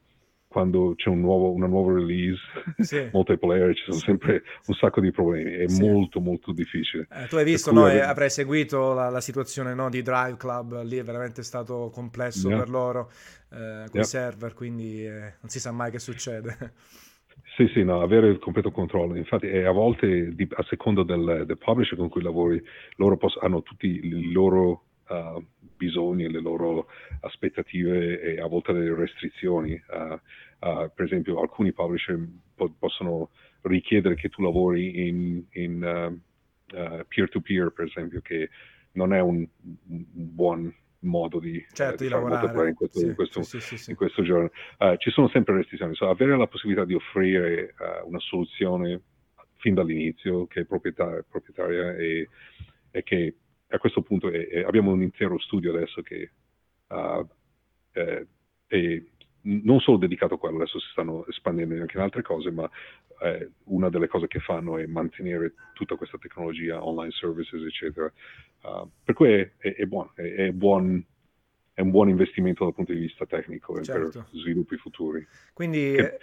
quando c'è un nuovo, una nuova release Sì. multiplayer ci sono sempre un sacco di problemi, è Sì. molto molto difficile. Eh, tu hai visto, no? ave- E avrai seguito la, la situazione no, di Drive Club, lì è veramente stato complesso Yeah. per loro, eh, con i Yeah. server, quindi eh, non si sa mai che succede. Sì, sì, no, avere il completo controllo. Infatti, e a volte, di- a seconda del, del publisher con cui lavori, loro poss- hanno tutti i loro uh, bisogni, le loro aspettative e a volte delle restrizioni. Uh, uh, per esempio, alcuni publisher po- possono richiedere che tu lavori in, in, uh, uh, peer-to-peer, per esempio, che non è un, un buon modo di, eh, certo, di di fare lavorare. in questo, Sì, in questo- sì, sì, in questo giorno. Eh, ci sono sempre restrizioni, so, avere la possibilità di offrire eh, una soluzione fin dall'inizio che è proprietaria, proprietaria e, e che a questo punto è- è- abbiamo un intero studio adesso che eh, è, è non solo dedicato a quello, adesso si stanno espandendo anche in altre cose, ma eh, una delle cose che fanno è mantenere tutta questa tecnologia, online services, eccetera. Uh, per cui è, è- è buono, è, buon- è un buon investimento dal punto di vista tecnico Certo. per sviluppi futuri. Quindi Che eh,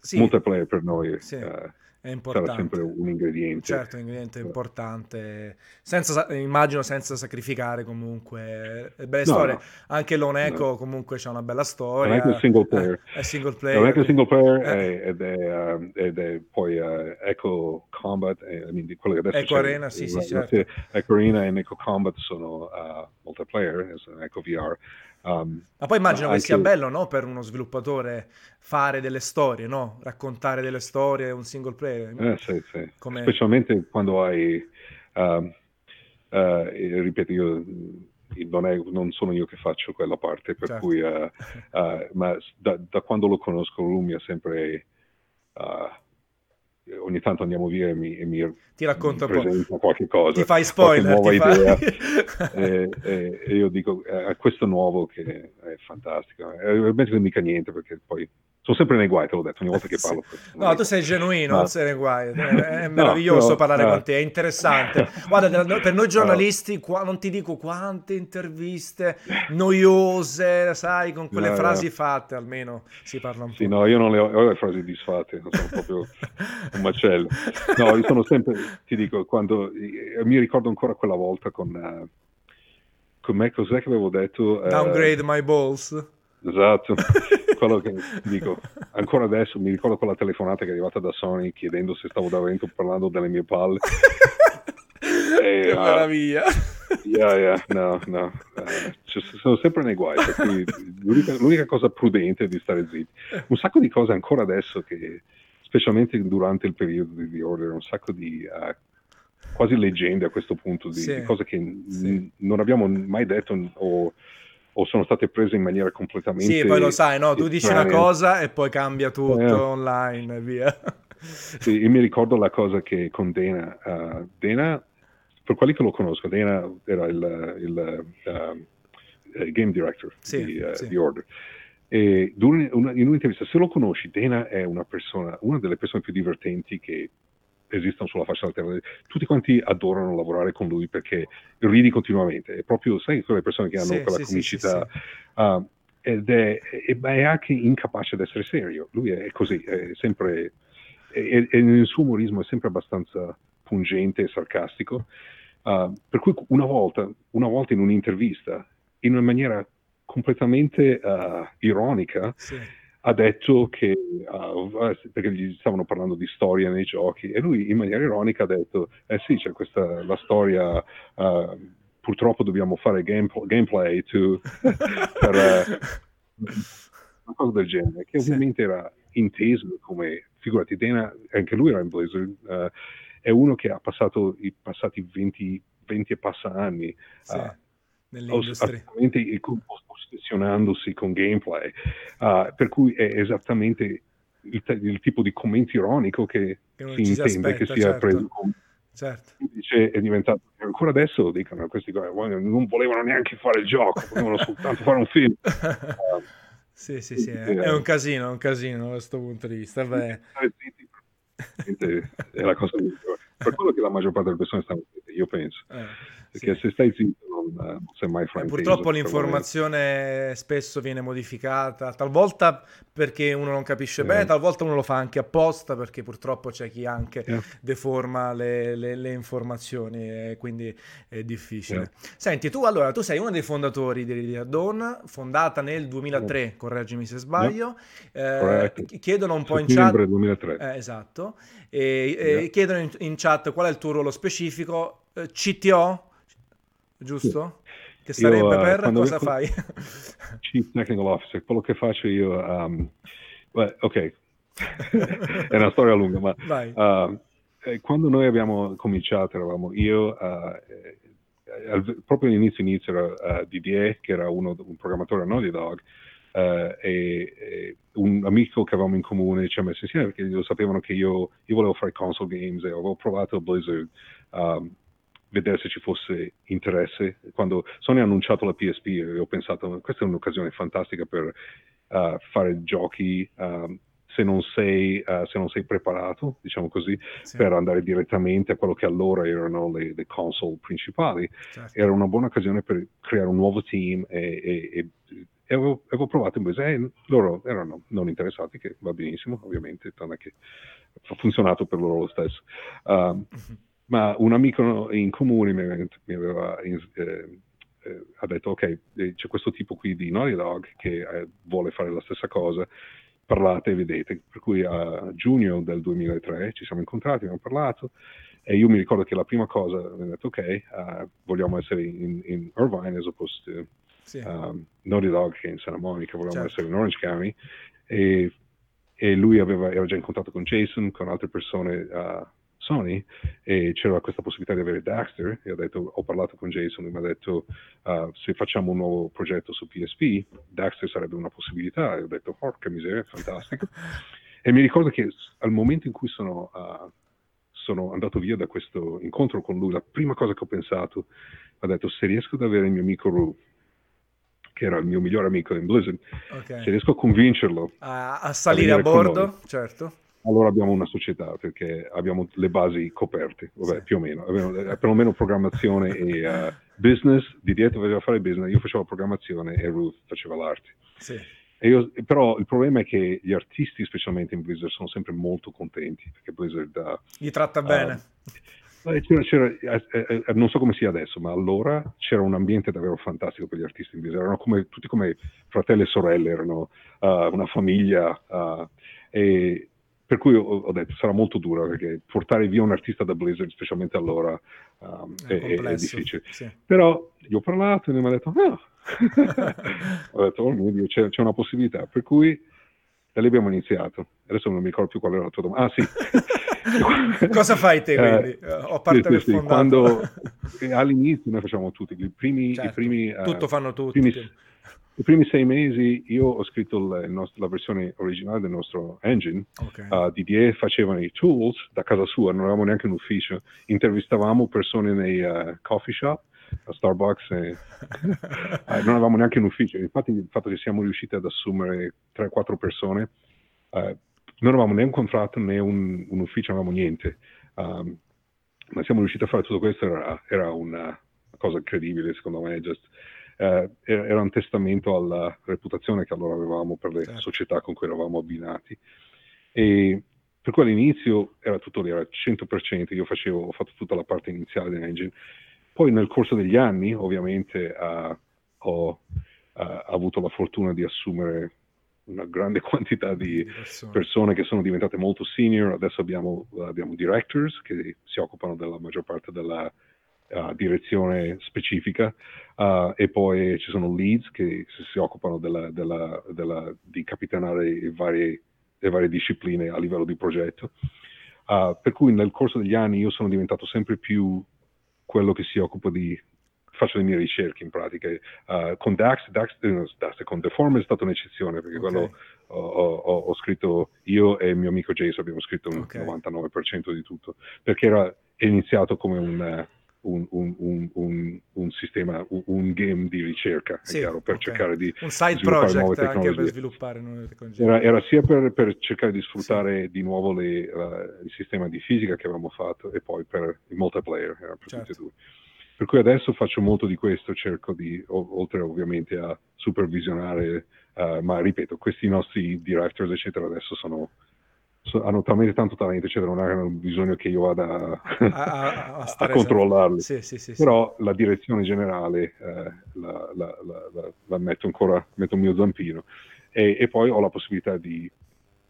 sì, Multiplayer per noi Sì, eh, è sarà importante. sempre un ingrediente. Certo, è un ingrediente importante, senza, immagino senza sacrificare comunque le belle No, storie. no. Anche Lone No. Comunque c'ha una bella storia. è che è single player. Eh, è single player. è che è single player Eh. è- ed, è, um, ed è poi uh, Echo Combat, eh, I mean, quello che adesso Echo c'è, Arena, sì, sì, certo. Echo Arena e Echo Combat sono uh, multiplayer, sono Echo VR. Um, Ma poi immagino Ma che sia anche- bello, no, per uno sviluppatore fare delle storie, no? Raccontare delle storie, un single player. Eh, sì, sì. Come- Specialmente quando hai, eh, e ripeto, io mh, non, è- non sono io che faccio quella parte, per Certo. cui, eh, ma da, da quando lo conosco lui mi ha sempre, ogni tanto andiamo via e mi, e mi Ti po'. presenta qualche cosa, Ti fai spoiler, ti fai- e, e- e io dico, eh, questo nuovo che è fantastico, eh, veramente non mica niente perché poi sono sempre nei guai, te l'ho detto, ogni volta che Sì. parlo. No, tu sei genuino, Ma- non se ne guai. È è meraviglioso però, parlare eh. con te, è interessante. Guarda, da- per noi giornalisti, qua, non ti dico quante interviste noiose, sai, con quelle No, no. frasi fatte, almeno si parla un po'. Sì, no, io non le ho, ho le frasi disfatte, sono proprio un macello. No, io sono sempre, ti dico, quando eh, mi ricordo ancora quella volta con, eh, con me, cos'è che avevo detto? Eh, Downgrade my balls. Esatto, quello che dico, ancora adesso mi ricordo quella telefonata che è arrivata da Sony chiedendo se stavo davvero parlando delle mie palle. che Eh, ah. meraviglia. Yeah, yeah, no, no, ci sono sempre nei guai, l'unica, l'unica cosa prudente è di stare zitti. Un sacco di cose ancora adesso che, specialmente durante il periodo di The Order, un sacco di, eh, quasi leggende a questo punto, di, sì. di cose che sì. n- non abbiamo mai detto o, o, sono state prese in maniera completamente... Sì, poi lo sai, no? Tu dici una cosa e poi cambia tutto eh. online e via. Sì, io mi ricordo la cosa che con Dana, uh, Dana, per quelli che lo conosco, Dana era il, il uh, game director sì, di, uh, sì. di Order. E in un'intervista, se lo conosci, Dana è una persona, una delle persone più divertenti che esistono sulla faccia della terra. Tutti quanti adorano lavorare con lui perché ridi continuamente. È proprio, sai, quelle persone che hanno sì, quella sì, comicità. Sì, uh, ed è, è, è, anche incapace di essere serio. Lui è così, è sempre, e, nel suo umorismo è sempre abbastanza pungente e sarcastico. Uh, per cui una volta, una volta in un'intervista, in una maniera completamente uh, ironica, sì ha detto che, uh, perché gli stavano parlando di storia nei giochi, e lui in maniera ironica ha detto, eh sì, c'è questa, la storia, uh, purtroppo dobbiamo fare game, gameplay to, per uh, una cosa del genere, che ovviamente sì. era inteso come, figurati, Dana, anche lui era in Blizzard, uh, è uno che ha passato i passati 20, 20 e passa anni sì, nell'industria ossessionandosi con gameplay, uh, per cui è esattamente il, il, tipo di commento ironico che, che si intende aspetta, che sia certo. preso come certo. Dice, è diventato ancora adesso dicono questi qua non volevano neanche fare il gioco volevano soltanto fare un film uh, sì sì sì è, è un casino è un casino da questo punto di vista Beh. è la cosa migliore per quello che la maggior parte delle persone stanno io penso eh, perché sì. se stai zitto non, sei mai frainteso. Purtroppo l'informazione spesso viene modificata, talvolta perché uno non capisce yeah. bene, talvolta uno lo fa anche apposta perché purtroppo c'è chi anche yeah. deforma le, le, le, informazioni e quindi è difficile. Yeah. Senti, tu allora, tu sei uno dei fondatori di Ridley Dawn, fondata nel 2003, correggimi se sbaglio, eh, chiedono un po' in chat... 2003. Eh, esatto, e, e chiedono in, in, chat qual è il tuo ruolo specifico, eh, CTO? giusto? Che sarebbe io, uh, per? cosa fai? Chief Technical Officer, quello che faccio io, um, well, ok, è una storia lunga, ma uh, quando noi abbiamo cominciato, eravamo io, uh, al, proprio all'inizio inizio era uh, Didier, che era uno, un programmatore a Naughty Dog, Uh, e, e, un amico che avevamo in comune ci ha messo insieme perché lo sapevano che io, io volevo fare console games e avevo provato Blizzard um, vedere se ci fosse interesse. Quando Sony ha annunciato la PSP ho pensato questa è un'occasione fantastica per uh, fare giochi uh, se, non sei, uh, se non sei preparato, diciamo così, sì. per andare direttamente a quello che allora erano le, le console principali. Certo. Era una buona occasione per creare un nuovo team e, e, e e avevo, avevo, provato invece, eh, loro erano non interessati, che va benissimo ovviamente, tanto che ha funzionato per loro lo stesso. Uh, mm-hmm ma un amico in comune mi, mi aveva eh, eh, ha detto ok eh, c'è questo tipo qui di Naughty Dog che eh, vuole fare la stessa cosa parlate e vedete per cui a giugno del 2003 ci siamo incontrati abbiamo parlato e io mi ricordo che la prima cosa abbiamo detto ok uh, vogliamo essere in, in, Irvine as opposed to sì. um, Naughty Dog che è in Santa Monica vogliamo certo. essere in Orange County e, e lui aveva, era già in contatto con Jason con altre persone uh, Sony e c'era questa possibilità di avere Daxter e ho, detto, ho parlato con Jason e mi ha detto uh, se facciamo un nuovo progetto su PSP Daxter sarebbe una possibilità e ho detto porca miseria, fantastico e mi ricordo che al momento in cui sono, uh, sono andato via da questo incontro con lui la prima cosa che ho pensato ho detto se riesco ad avere il mio amico Rue che era il mio migliore amico in Blizzard, okay. se riesco a convincerlo a, a salire a, a bordo, certo allora abbiamo una società perché abbiamo le basi coperte, vabbè, sì. più o meno, abbiamo, eh, perlomeno programmazione e uh, business, di dietro faceva fare business, io facevo programmazione e Ruth faceva l'arte. Sì. Io, però il problema è che gli artisti, specialmente in Blizzard, sono sempre molto contenti perché Blizzard uh, li tratta bene. Uh, c'era, c'era, eh, eh, non so come sia adesso, ma allora c'era un ambiente davvero fantastico per gli artisti in Blizzard. Erano come, tutti come fratelli e sorelle, erano una famiglia. e per cui ho, ho, detto sarà molto dura perché portare via un artista da Blizzard, specialmente allora, um, è, è, è, difficile. Sì. Però gli ho parlato e mi ha detto, ah. ho detto, oh mio Dio, c'è, c'è, una possibilità. Per cui e lì abbiamo iniziato. Adesso non mi ricordo più qual era la tua domanda. Ah sì. Cosa fai te quindi? Eh, a parte sì, sì, quando all'inizio noi facciamo tutti, i primi... Certo, i primi tutto uh, fanno tutti. Primi, i primi sei mesi io ho scritto nostro, la versione originale del nostro engine, okay. uh, Didier facevano i tools da casa sua, non avevamo neanche un ufficio, intervistavamo persone nei uh, coffee shop, a Starbucks, e, uh, non avevamo neanche un ufficio, infatti il fatto che siamo riusciti ad assumere 3-4 persone, non avevamo né un contratto né un, un ufficio, non avevamo niente, um, ma siamo riusciti a fare tutto questo, era, era una cosa incredibile secondo me, just, eh, era un testamento alla reputazione che allora avevamo per le certo. società con cui eravamo abbinati. E per cui all'inizio era tutto lì, era 100%, io facevo, ho fatto tutta la parte iniziale dell'engine. Poi nel corso degli anni, ovviamente, uh, ho uh, avuto la fortuna di assumere una grande quantità di persone. che sono diventate molto senior. Adesso abbiamo, abbiamo directors che si occupano della maggior parte della uh, direzione specifica uh, e poi ci sono leads che si occupano della, della, della, di capitanare varie, le varie discipline a livello di progetto. Uh, per cui nel corso degli anni io sono diventato sempre più quello che si occupa di faccio le mie ricerche in pratica. Uh, con Dax, Dax, uh, Dax, con Deform è stata un'eccezione perché okay. quello ho, ho, ho, scritto io e il mio amico Jason abbiamo scritto un okay. 99% di tutto perché era iniziato come un, un, un, un, un, sistema, un, game di ricerca, sì, chiaro, per okay. cercare di un side project anche per sviluppare nuove tecnologie. Era, era sia per, per, cercare di sfruttare sì. di nuovo le, uh, il sistema di fisica che avevamo fatto e poi per il multiplayer, per certo. tutti e certo. due. Per cui adesso faccio molto di questo, cerco di, oltre ovviamente a supervisionare, uh, ma ripeto, questi nostri directors eccetera adesso sono hanno talmente tanto talento, eccetera, non hanno bisogno che io vada a, a, a, controllarli. Sì, sì, sì, Però la direzione generale eh, la, la, la, la, metto ancora, metto il mio zampino. E, e poi ho la possibilità di,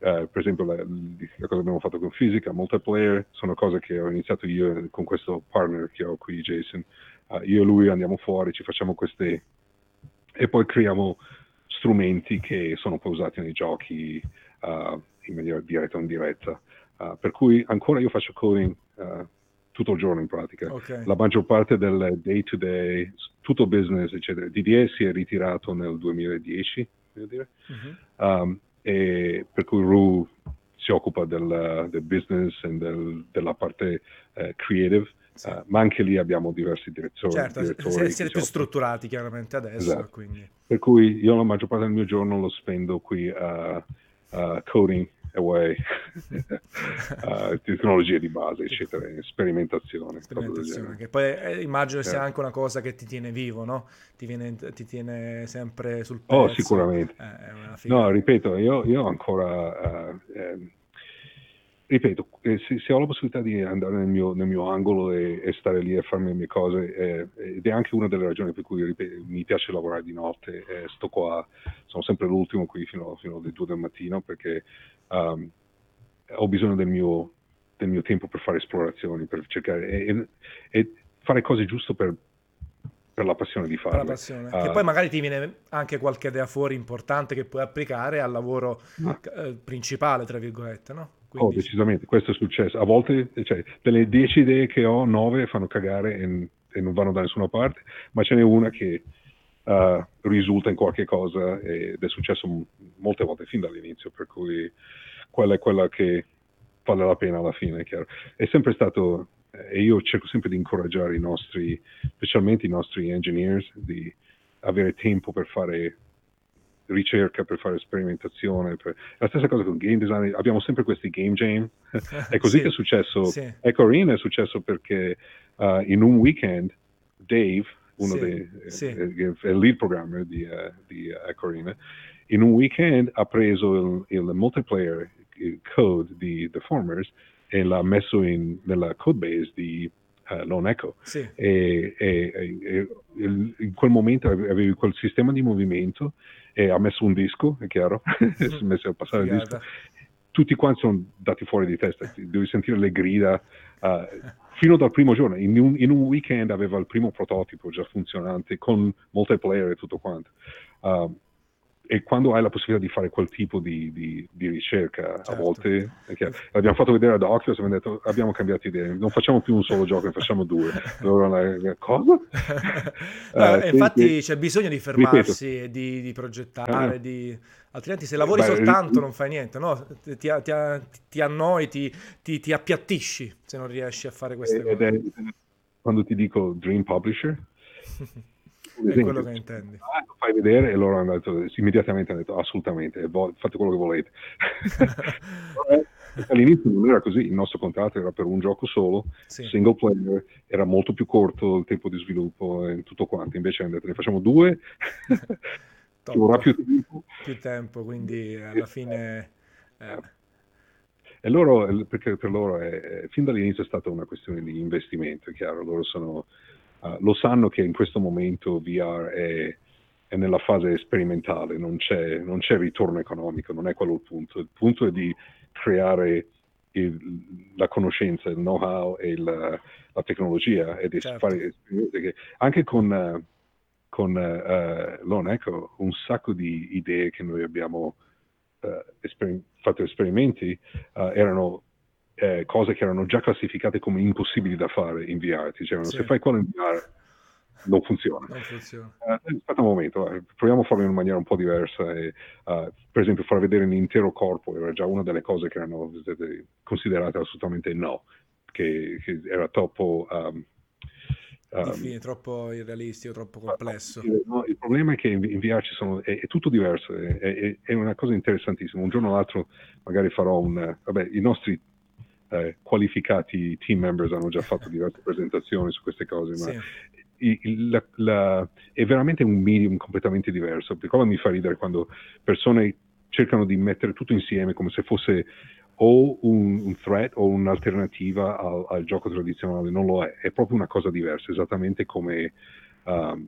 eh, per esempio, la, la, cosa abbiamo fatto con fisica, multiplayer, sono cose che ho iniziato io con questo partner che ho qui, Jason. Uh, io e lui andiamo fuori, ci facciamo queste... e poi creiamo strumenti che sono poi usati nei giochi. Uh, in maniera diretta o indiretta. Uh, per cui ancora io faccio coding uh, tutto il giorno in pratica. Okay. La maggior parte del day to day, tutto business, eccetera. DDE si è ritirato nel 2010, dire. Uh-huh. Um, e per cui Ru si occupa del, del business e del, della parte uh, creative. Sì. Uh, ma anche lì abbiamo diversi direttori. Certo, direttori siete più strutturati chiaramente adesso. Esatto. Per cui io la maggior parte del mio giorno lo spendo qui a uh, coding away, uh, tecnologie di base, eccetera, sperimentazione. sperimentazione che poi eh, immagino sia eh. anche una cosa che ti tiene vivo, no? Ti, viene, ti tiene sempre sul pezzo. Oh, sicuramente. Eh, no, ripeto, io, io ancora... Uh, eh, ripeto, eh, se, se, ho la possibilità di andare nel mio, nel mio angolo e, e, stare lì a farmi le mie cose, eh, ed è anche una delle ragioni per cui ripeto, mi piace lavorare di notte, eh, sto qua, sono sempre l'ultimo qui fino, fino alle 2 del mattino perché um, ho bisogno del mio, del mio, tempo per fare esplorazioni, per cercare e, e fare cose giusto per, per la passione di farlo. Uh, che poi magari ti viene anche qualche idea fuori importante che puoi applicare al lavoro no. eh, principale, tra virgolette, no? Quindi... Oh, decisamente, questo è successo. A volte, cioè, delle dieci idee che ho, nove fanno cagare e, e non vanno da nessuna parte, ma ce n'è una che uh, risulta in qualche cosa ed è successo molte volte fin dall'inizio, per cui quella è quella che vale la pena alla fine, è chiaro. È sempre stato, e io cerco sempre di incoraggiare i nostri, specialmente i nostri engineers, di avere tempo per fare ricerca, per fare sperimentazione. Per... La stessa cosa con game design, abbiamo sempre questi game jam. è così sì, che è successo. Sì. Ecco, Arena è successo perché uh, in un weekend Dave, uno sì, dei sì. Eh, il lead programmer di, uh, di Echo Arena, in un weekend ha preso il, il multiplayer il code di Deformers e l'ha messo in, nella codebase di uh, Lone Echo. Sì. E, e, e, in quel momento avevi quel sistema di movimento e ha messo un disco, è chiaro, si è messo a passare il disco. Tutti quanti sono dati fuori di testa, devi sentire le grida. Uh, fino dal primo giorno, in un, in un, weekend aveva il primo prototipo già funzionante con multiplayer e tutto quanto. Uh, e quando hai la possibilità di fare quel tipo di, di, di ricerca, certo. a volte l'abbiamo fatto vedere ad Oculus e abbiamo detto abbiamo cambiato idea, non facciamo più un solo gioco, ne facciamo due. Allora, cosa? no, uh, infatti quindi, c'è bisogno di fermarsi, e di, di, progettare, ah. di... altrimenti se lavori Beh, soltanto non fai niente, no? ti, ti, ti annoi, ti, ti, ti, appiattisci se non riesci a fare queste cose. È, quando ti dico Dream Publisher, è esempio, quello che intendi. Ah, lo fai vedere e loro hanno detto, immediatamente hanno detto assolutamente, fate quello che volete. All'inizio non era così, il nostro contratto era per un gioco solo, sì. single player, era molto più corto il tempo di sviluppo e tutto quanto, invece hanno detto ne facciamo due, ci vorrà più tempo. Più tempo, quindi alla fine... Eh. E loro, perché per loro è, fin dall'inizio è stata una questione di investimento, è chiaro, loro sono Uh, lo sanno che in questo momento VR è, è nella fase sperimentale, non c'è, non c'è, ritorno economico, non è quello il punto. Il punto è di creare il, la conoscenza, il know-how e il, la tecnologia e di certo. fare anche con, uh, con uh, Lon, ecco, un sacco di idee che noi abbiamo uh, esper- fatto esperimenti erano eh, cose che erano già classificate come impossibili da fare in VR. Ti dicevano, sì. se fai quello in VR non funziona. Non funziona. Uh, aspetta un momento, eh, proviamo a farlo in maniera un po' diversa. E, uh, per esempio, far vedere l'intero corpo era già una delle cose che erano considerate assolutamente no, che, che era troppo... Um, um, troppo irrealistico, troppo complesso. No, il problema è che in, in VR sono, è, è, tutto diverso, è, è, è, una cosa interessantissima. Un giorno o l'altro magari farò un... Vabbè, i nostri eh, qualificati team members hanno già fatto diverse presentazioni su queste cose, ma sì. il, la, la, è veramente un medium completamente diverso. Per quello mi fa ridere quando persone cercano di mettere tutto insieme come se fosse o un, un threat o un'alternativa al, al, gioco tradizionale, non lo è, è proprio una cosa diversa, esattamente come, um,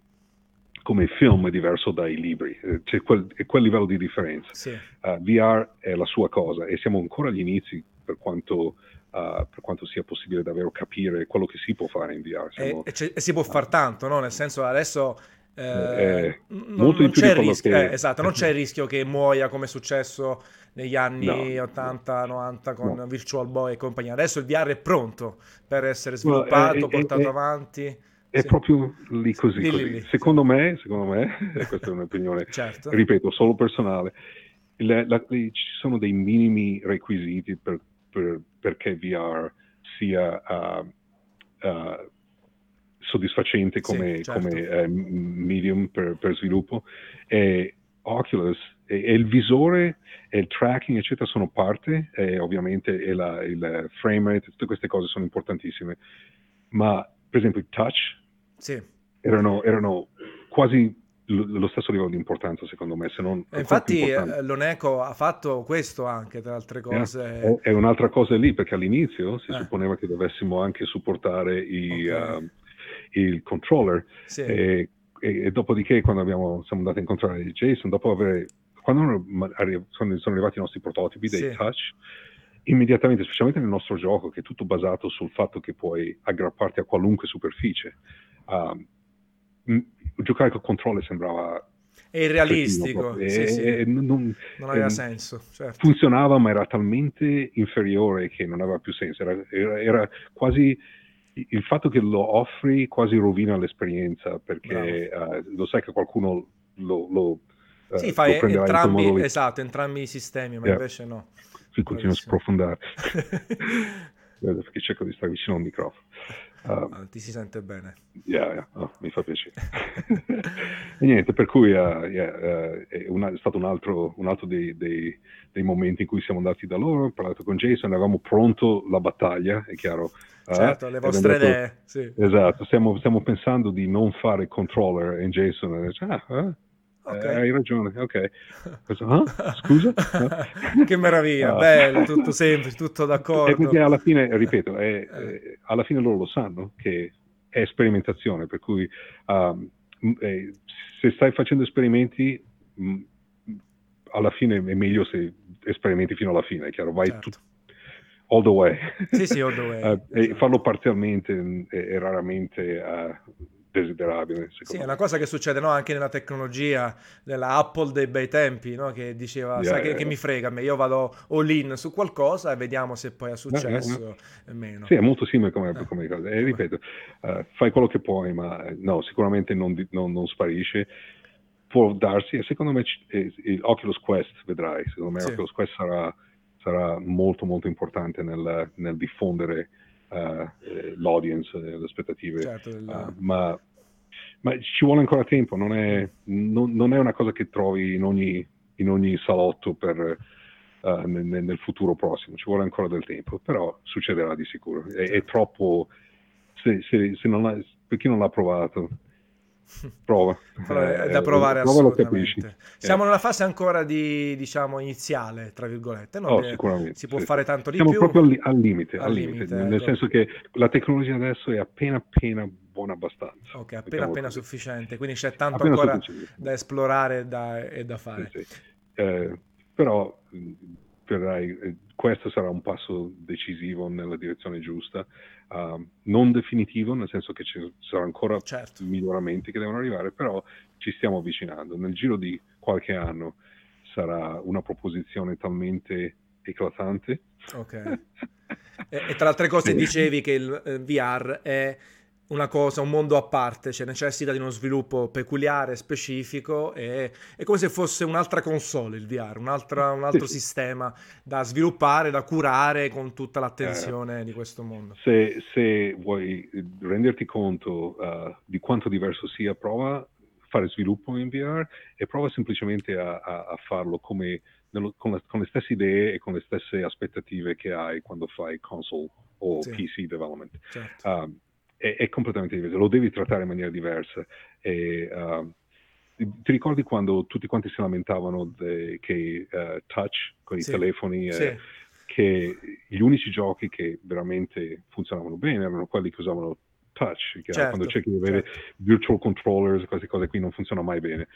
come film è diverso dai libri, eh, c'è quel, quel livello di differenza. Sì. Uh, VR è la sua cosa e siamo ancora agli inizi per quanto Uh, per quanto sia possibile davvero capire quello che si può fare in VR. Siamo, e, e, e, si può far tanto, no? Nel senso adesso... Eh, eh, non, molto non c'è il rischio, che... eh, esatto, non c'è il rischio che muoia come è successo negli anni no, 80, 90 con no. Virtual Boy e compagnia. Adesso il VR è pronto per essere sviluppato, no, portato avanti. È sì. proprio lì così. Lì, così. Lì, secondo, sì. me, secondo me, questa è un'opinione, certo. ripeto, solo personale, la, la, ci sono dei minimi requisiti per per, perché VR sia uh, uh, soddisfacente come, sì, certo. come uh, medium per, per, sviluppo e Oculus e, e, il visore e il tracking eccetera sono parte e ovviamente e la, il frame rate tutte queste cose sono importantissime ma per esempio il touch sì. erano, erano quasi lo stesso livello di importanza secondo me se non infatti eh, l'Oneco ha fatto questo anche tra altre cose yeah. è, un'altra cosa lì perché all'inizio si eh. supponeva che dovessimo anche supportare i, okay. uh, il controller sì. e, e, e, dopodiché quando abbiamo, siamo andati a incontrare Jason dopo aver quando sono, sono arrivati i nostri prototipi dei sì. touch immediatamente, specialmente nel nostro gioco, che è tutto basato sul fatto che puoi aggrapparti a qualunque superficie, um, giocare col controllo sembrava è irrealistico, sì, sì. Non, non, aveva eh, senso. Certo. Funzionava, ma era talmente inferiore che non aveva più senso. Era, era, era, quasi il fatto che lo offri quasi rovina l'esperienza perché uh, lo sai che qualcuno lo, lo uh, sì, fai entrambi, esatto, entrambi i sistemi, ma yeah. invece no. Qui continuo a sprofondare perché cerco di stare vicino al microfono. Uh, ti si sente bene. Yeah, yeah. Oh, mi fa piacere. e niente, per cui uh, yeah, uh, è, una, è, stato un altro, un altro dei, dei, dei, momenti in cui siamo andati da loro, ho parlato con Jason, avevamo pronto la battaglia, è chiaro. Certo, le vostre detto, idee. Sì. Esatto, stiamo, stiamo, pensando di non fare controller e Jason dice, ah, Okay. Eh, hai ragione, ok. Ah, scusa? che meraviglia, ah. bello, tutto semplice, tutto d'accordo. perché alla fine, ripeto, è, eh. alla fine loro lo sanno che è sperimentazione, per cui um, eh, se stai facendo esperimenti, mh, alla fine è meglio se esperimenti fino alla fine, è chiaro, vai certo. tu, all the way. Sì, sì, all the way. uh, esatto. E farlo parzialmente e, e raramente uh, desiderabile. Sì, è una cosa che succede no? anche nella tecnologia, della Apple dei bei tempi, no? che diceva, yeah, sai yeah, che, che, mi frega a me, io vado all-in su qualcosa e vediamo se poi ha successo yeah, meno. Sì, è molto simile come, eh. come cosa. E ripeto, uh, fai quello che puoi, ma no, sicuramente non, non, non sparisce. Può darsi, e secondo me Oculus Quest, vedrai, secondo me sì. Oculus Quest sarà, sarà, molto molto importante nel, nel diffondere l'audience, le aspettative, certo, uh, ma, ma, ci vuole ancora tempo, non è, non, non è, una cosa che trovi in ogni, in ogni salotto per, uh, nel, nel, futuro prossimo, ci vuole ancora del tempo, però succederà di sicuro. È, è troppo, se, se, se ha, per chi non l'ha provato, Prova. È da provare eh, assolutamente. Siamo eh. nella fase ancora di, diciamo, iniziale, tra virgolette. No? Oh, sicuramente. Si può sì. fare tanto di Siamo più. Siamo proprio al, al limite, al limite, limite nel ecco. senso che la tecnologia adesso è appena appena buona abbastanza. Ok, appena appena così. sufficiente, quindi c'è tanto appena ancora da esplorare da, e da fare. Sì, sì. Eh, però eh, questo sarà un passo decisivo nella direzione giusta, uh, non definitivo, nel senso che ci saranno ancora certo. miglioramenti che devono arrivare, però ci stiamo avvicinando. Nel giro di qualche anno sarà una proposizione talmente eclatante. Ok. e, e, tra altre cose dicevi che il eh, VR è una cosa, un mondo a parte, cioè necessita di uno sviluppo peculiare, specifico, e è come se fosse un'altra console il VR, un altro, un altro sì. sistema da sviluppare, da curare con tutta l'attenzione eh, di questo mondo. Se, se, vuoi renderti conto uh, di quanto diverso sia, prova a fare sviluppo in VR e prova semplicemente a, a, a farlo come, nello, con, la, con, le stesse idee e con le stesse aspettative che hai quando fai console o sì. PC development. Certo. Um, è, è, completamente diverso, lo devi trattare in maniera diversa. E, uh, ti ricordi quando tutti quanti si lamentavano de, che uh, touch con i sì. telefoni, sì. eh, che gli unici giochi che veramente funzionavano bene erano quelli che usavano touch, che certo, quando cerchi di avere certo. virtual controllers, queste cose qui non funzionano mai bene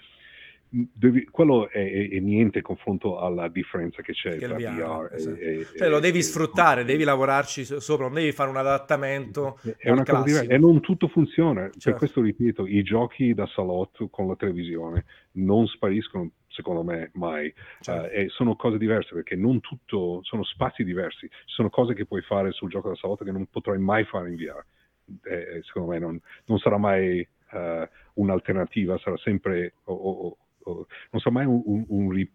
devi, quello è, è, è, niente confronto alla differenza che c'è che tra VR, esatto. e, cioè, lo devi sfruttare, e, devi lavorarci sopra, non devi fare un adattamento è una cosa diversa. E non tutto funziona. Certo. per questo ripeto, i giochi da salotto con la televisione non spariscono secondo me mai. Certo. uh, e sono cose diverse perché non tutto sono spazi diversi. Ci sono cose che puoi fare sul gioco da salotto che non potrai mai fare in VR eh, secondo me non, non sarà mai uh, un'alternativa sarà sempre o, o, non so mai un, un, un, ri,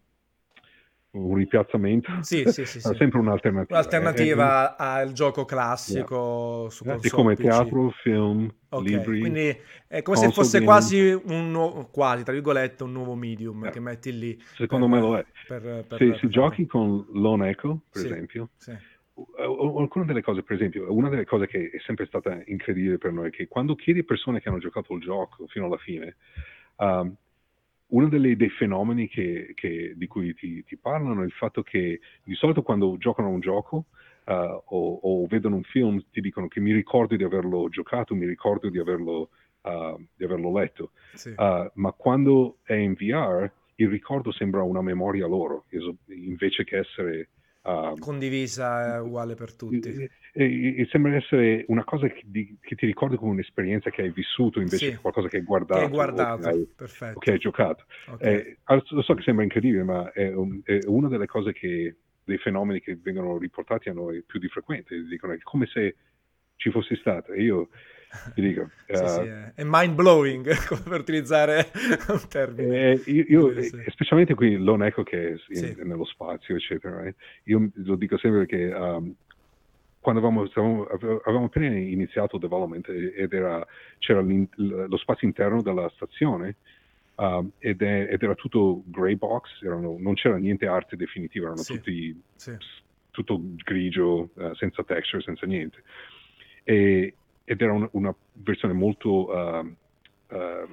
un ripiazzamento, sì, sì, sì, sì. sempre un'alternativa. Un'alternativa eh, al gioco classico yeah. su console, come PC. teatro, film, okay. libri. Quindi è come se fosse quasi un nuovo, quasi, tra virgolette, un nuovo medium yeah. che metti lì. Secondo per, me lo è. Per, per, se, se giochi con Lone Echo, per esempio, alcune delle cose, per esempio, una delle cose che è sempre stata incredibile per noi è che quando chiedi a persone che hanno giocato il gioco fino alla fine, um, uno delle, dei fenomeni che, che, di cui ti, ti, parlano è il fatto che di solito quando giocano a un gioco uh, o, o, vedono un film ti dicono che mi ricordo di averlo giocato, mi ricordo di averlo, uh, di averlo letto, sì. uh, ma quando è in VR il ricordo sembra una memoria loro, invece che essere Uh, condivisa è uguale per tutti. E, e, sembra essere una cosa che, di, che, ti ricordi come un'esperienza che hai vissuto invece sì, che qualcosa che hai guardato. Che hai guardato, che hai, o che hai giocato. Okay. Eh, lo so che sembra incredibile, ma è, un, è, una delle cose che, dei fenomeni che vengono riportati a noi più di frequente. Dicono è come se ci fossi stato. E io ti dico. sì, uh, sì, è mind blowing per utilizzare un termine. Eh, io, io specialmente qui lo eco che è in, sì. nello spazio, eccetera. Eh. Io lo dico sempre perché um, quando avevamo, stavamo, avevamo, appena iniziato il development ed era, c'era lo spazio interno della stazione um, ed, è, ed, era tutto grey box, erano, non c'era niente arte definitiva, erano tutti tutto grigio, uh, senza texture, senza niente. E, ed era un, una versione molto uh, uh,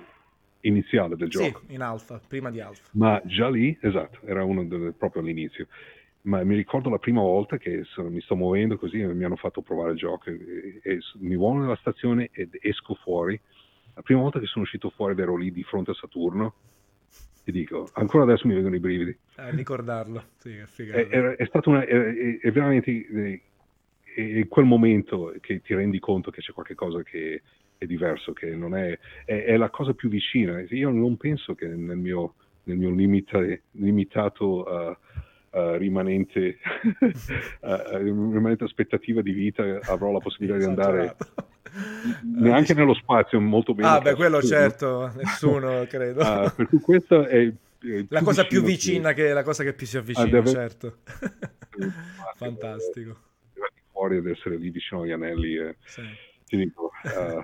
iniziale del gioco. Sì, in alfa, prima di alfa. Ma già lì, esatto, era uno delle, proprio all'inizio. Ma mi ricordo la prima volta che sono, mi sto muovendo così e mi hanno fatto provare il gioco e, e, mi muovo nella stazione ed esco fuori. La prima volta che sono uscito fuori ero lì di fronte a Saturno, ti dico, ancora adesso mi vengono i brividi. A ricordarlo, sì, è, è, è, stato una, è, è veramente in quel momento che ti rendi conto che c'è qualcosa che è diverso, che non è, è, è, la cosa più vicina. Io non penso che nel mio, nel mio limita, limitato uh, uh, rimanente, uh, rimanente aspettativa di vita avrò la possibilità di andare neanche nello spazio molto bene. Ah, beh, quello certo, nessuno credo. Uh, per cui questa è, è la cosa più vicina che... che la cosa che più si avvicina, deve... certo. Fantastico. Fuori ad essere lì vicino agli anelli. E, sì. Ti dico, uh,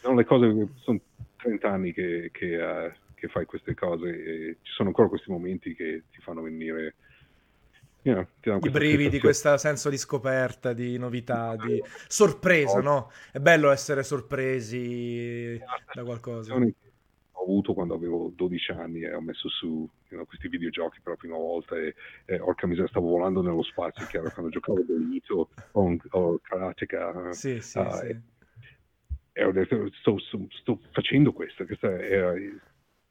sono le cose, sono 30 anni che, che, uh, che fai queste cose e ci sono ancora questi momenti che ti fanno venire Yeah, I brividi, questo senso di scoperta, di novità, di sorpresa, no? È bello essere sorpresi da qualcosa. Avuto quando avevo 12 anni e ho messo su you know, questi videogiochi per la prima volta e, e orca miseria stavo volando nello spazio, chiaro, quando giocavo Dolito o, o Karateka. Sì, sì, uh, sì. E, e, ho detto, sto, sto, sto facendo questo, questa è,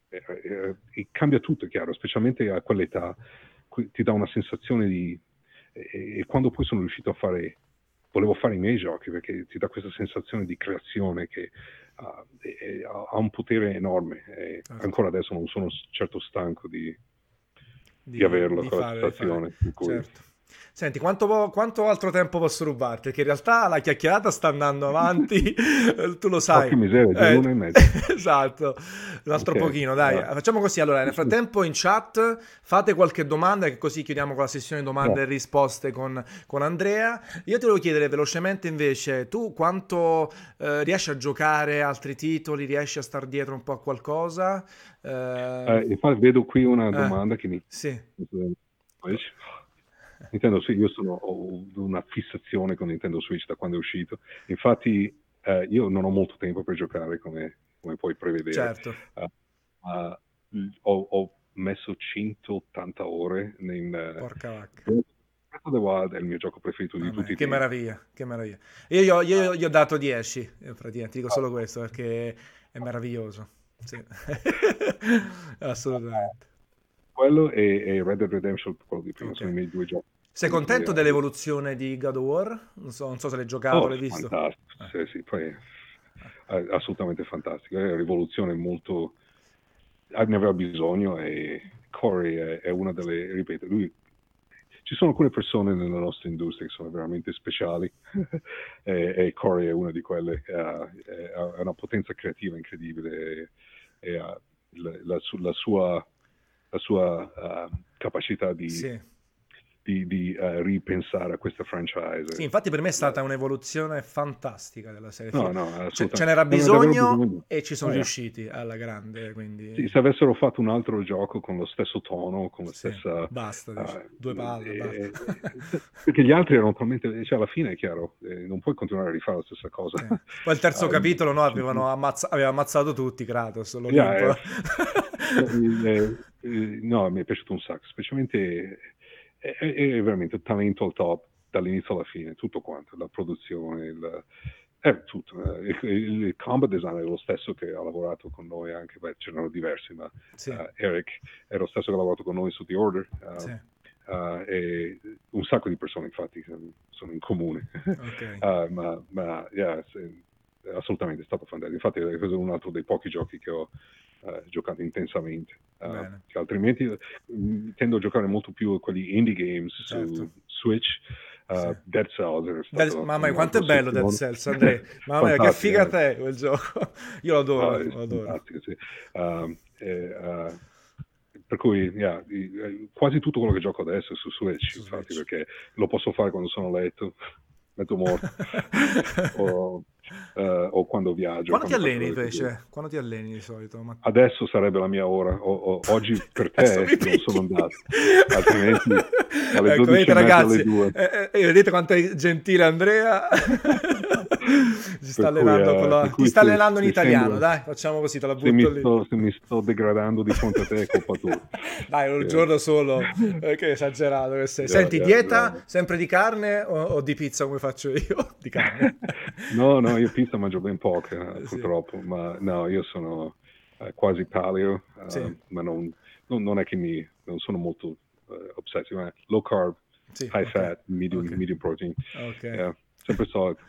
è, è, cambia tutto, è chiaro, specialmente a quell'età ti dà una sensazione di... E, quando poi sono riuscito a fare, volevo fare i miei giochi perché ti dà questa sensazione di creazione che ha un potere enorme e ah. ancora adesso non sono certo stanco di, di, di averlo, di quella fare, sensazione. Certo. Senti, quanto, quanto, altro tempo posso rubarti? Perché in realtà la chiacchierata sta andando avanti, tu lo sai. Che miseria, eh, e mezza. esatto, un altro okay. pochino, dai. No. Facciamo così, allora, nel frattempo in chat fate qualche domanda, che così chiudiamo con la sessione domande no. e risposte con, con, Andrea. Io ti volevo chiedere velocemente invece, tu quanto eh, riesci a giocare altri titoli, riesci a star dietro un po' a qualcosa? Eh, eh infatti vedo qui una eh, domanda che mi... Sì. Nintendo Switch, io sono, ho una fissazione con Nintendo Switch da quando è uscito. Infatti, eh, io non ho molto tempo per giocare, come, come puoi prevedere. Certo. Uh, uh, ho, ho, messo 180 ore. Uh, Porca vacca. Breath of the Wild è il mio gioco preferito di ah, tutti i tempi. Che meraviglia, che meraviglia. Io, io, io gli ho dato 10, eh, praticamente, ti dico solo questo perché è meraviglioso. Sì. Assolutamente quello e, e, Red Dead Redemption, quello di prima, okay. sono i miei due giochi. Sei contento dell'evoluzione di God of War? Non so, non so se l'hai giocato, oh, l'hai visto. Fantastico, ah. sì, sì, poi è assolutamente fantastico. È una rivoluzione molto... Ne aveva bisogno e Corey è, è una delle... ripeto, lui ci sono alcune persone nella nostra industria che sono veramente speciali e, e, Corey è una di quelle, ha, una potenza creativa incredibile e, e la, la, la, sua la sua uh, capacità di, sì. Di, di uh, ripensare a questa franchise. Sì, infatti per me è stata un'evoluzione fantastica della serie. No, no, C- ce n'era bisogno, bisogno, e ci sono eh. riusciti alla grande. Quindi... Sì, se avessero fatto un altro gioco con lo stesso tono, con la sì, stessa... Basta, uh, due palle. Eh, perché gli altri erano talmente... Cioè, alla fine è chiaro, eh, non puoi continuare a rifare la stessa cosa. Poi il terzo capitolo no, avevano ammazza- aveva ammazzato tutti Kratos, l'Olimpo. Yeah, eh, eh, no, mi è piaciuto un sacco, specialmente è, è, veramente talento al top dall'inizio alla fine, tutto quanto, la produzione, il, è tutto. Il, il, combat design è lo stesso che ha lavorato con noi anche, beh, c'erano diversi, ma sì. uh, Eric è lo stesso che ha lavorato con noi su The Order. Uh, sì. Uh, e un sacco di persone infatti sono in comune okay. ma, ma yeah, assolutamente è stato fantastico infatti è un altro dei pochi giochi che ho giocato intensamente. Uh, altrimenti mh, tendo a giocare molto più quelli indie games certo. su Switch. Uh, sì. Dead Cells Dead, mamma mia quanto è bello Dead Cells Andrea mamma mia che figa te quel gioco io lo adoro, no, lo adoro. Sì. Uh, eh, per cui yeah, quasi tutto quello che gioco adesso è su Switch, su infatti, Switch. perché lo posso fare quando sono a letto mezzo morto o, uh, o, quando viaggio. Quando, quando ti alleni invece? Quando ti alleni di solito? Ma... Adesso sarebbe la mia ora, o, o, oggi per te non sono andato, altrimenti alle ecco, 12 vedete, ragazzi, alle 2. Eh, eh, vedete quanto è gentile Andrea? si sta allenando, cui, la... ti sta allenando in italiano, sembra... dai, facciamo così, te la butto se mi lì. Sto, se mi sto degradando di fronte a te è colpa tua. dai, un giorno solo, eh, che esagerato che sei. Yeah, Senti, yeah, dieta yeah. sempre di carne o, o, di pizza come faccio io? Di carne? no, no, io pizza mangio ben poca, eh, purtroppo, sì. ma no, io sono uh, quasi paleo, uh, sì. ma non, non, non, è che mi, non sono molto uh, obsessivo, low carb, sì, high okay. fat, medium, okay. medium protein. Ok. Sempre solito.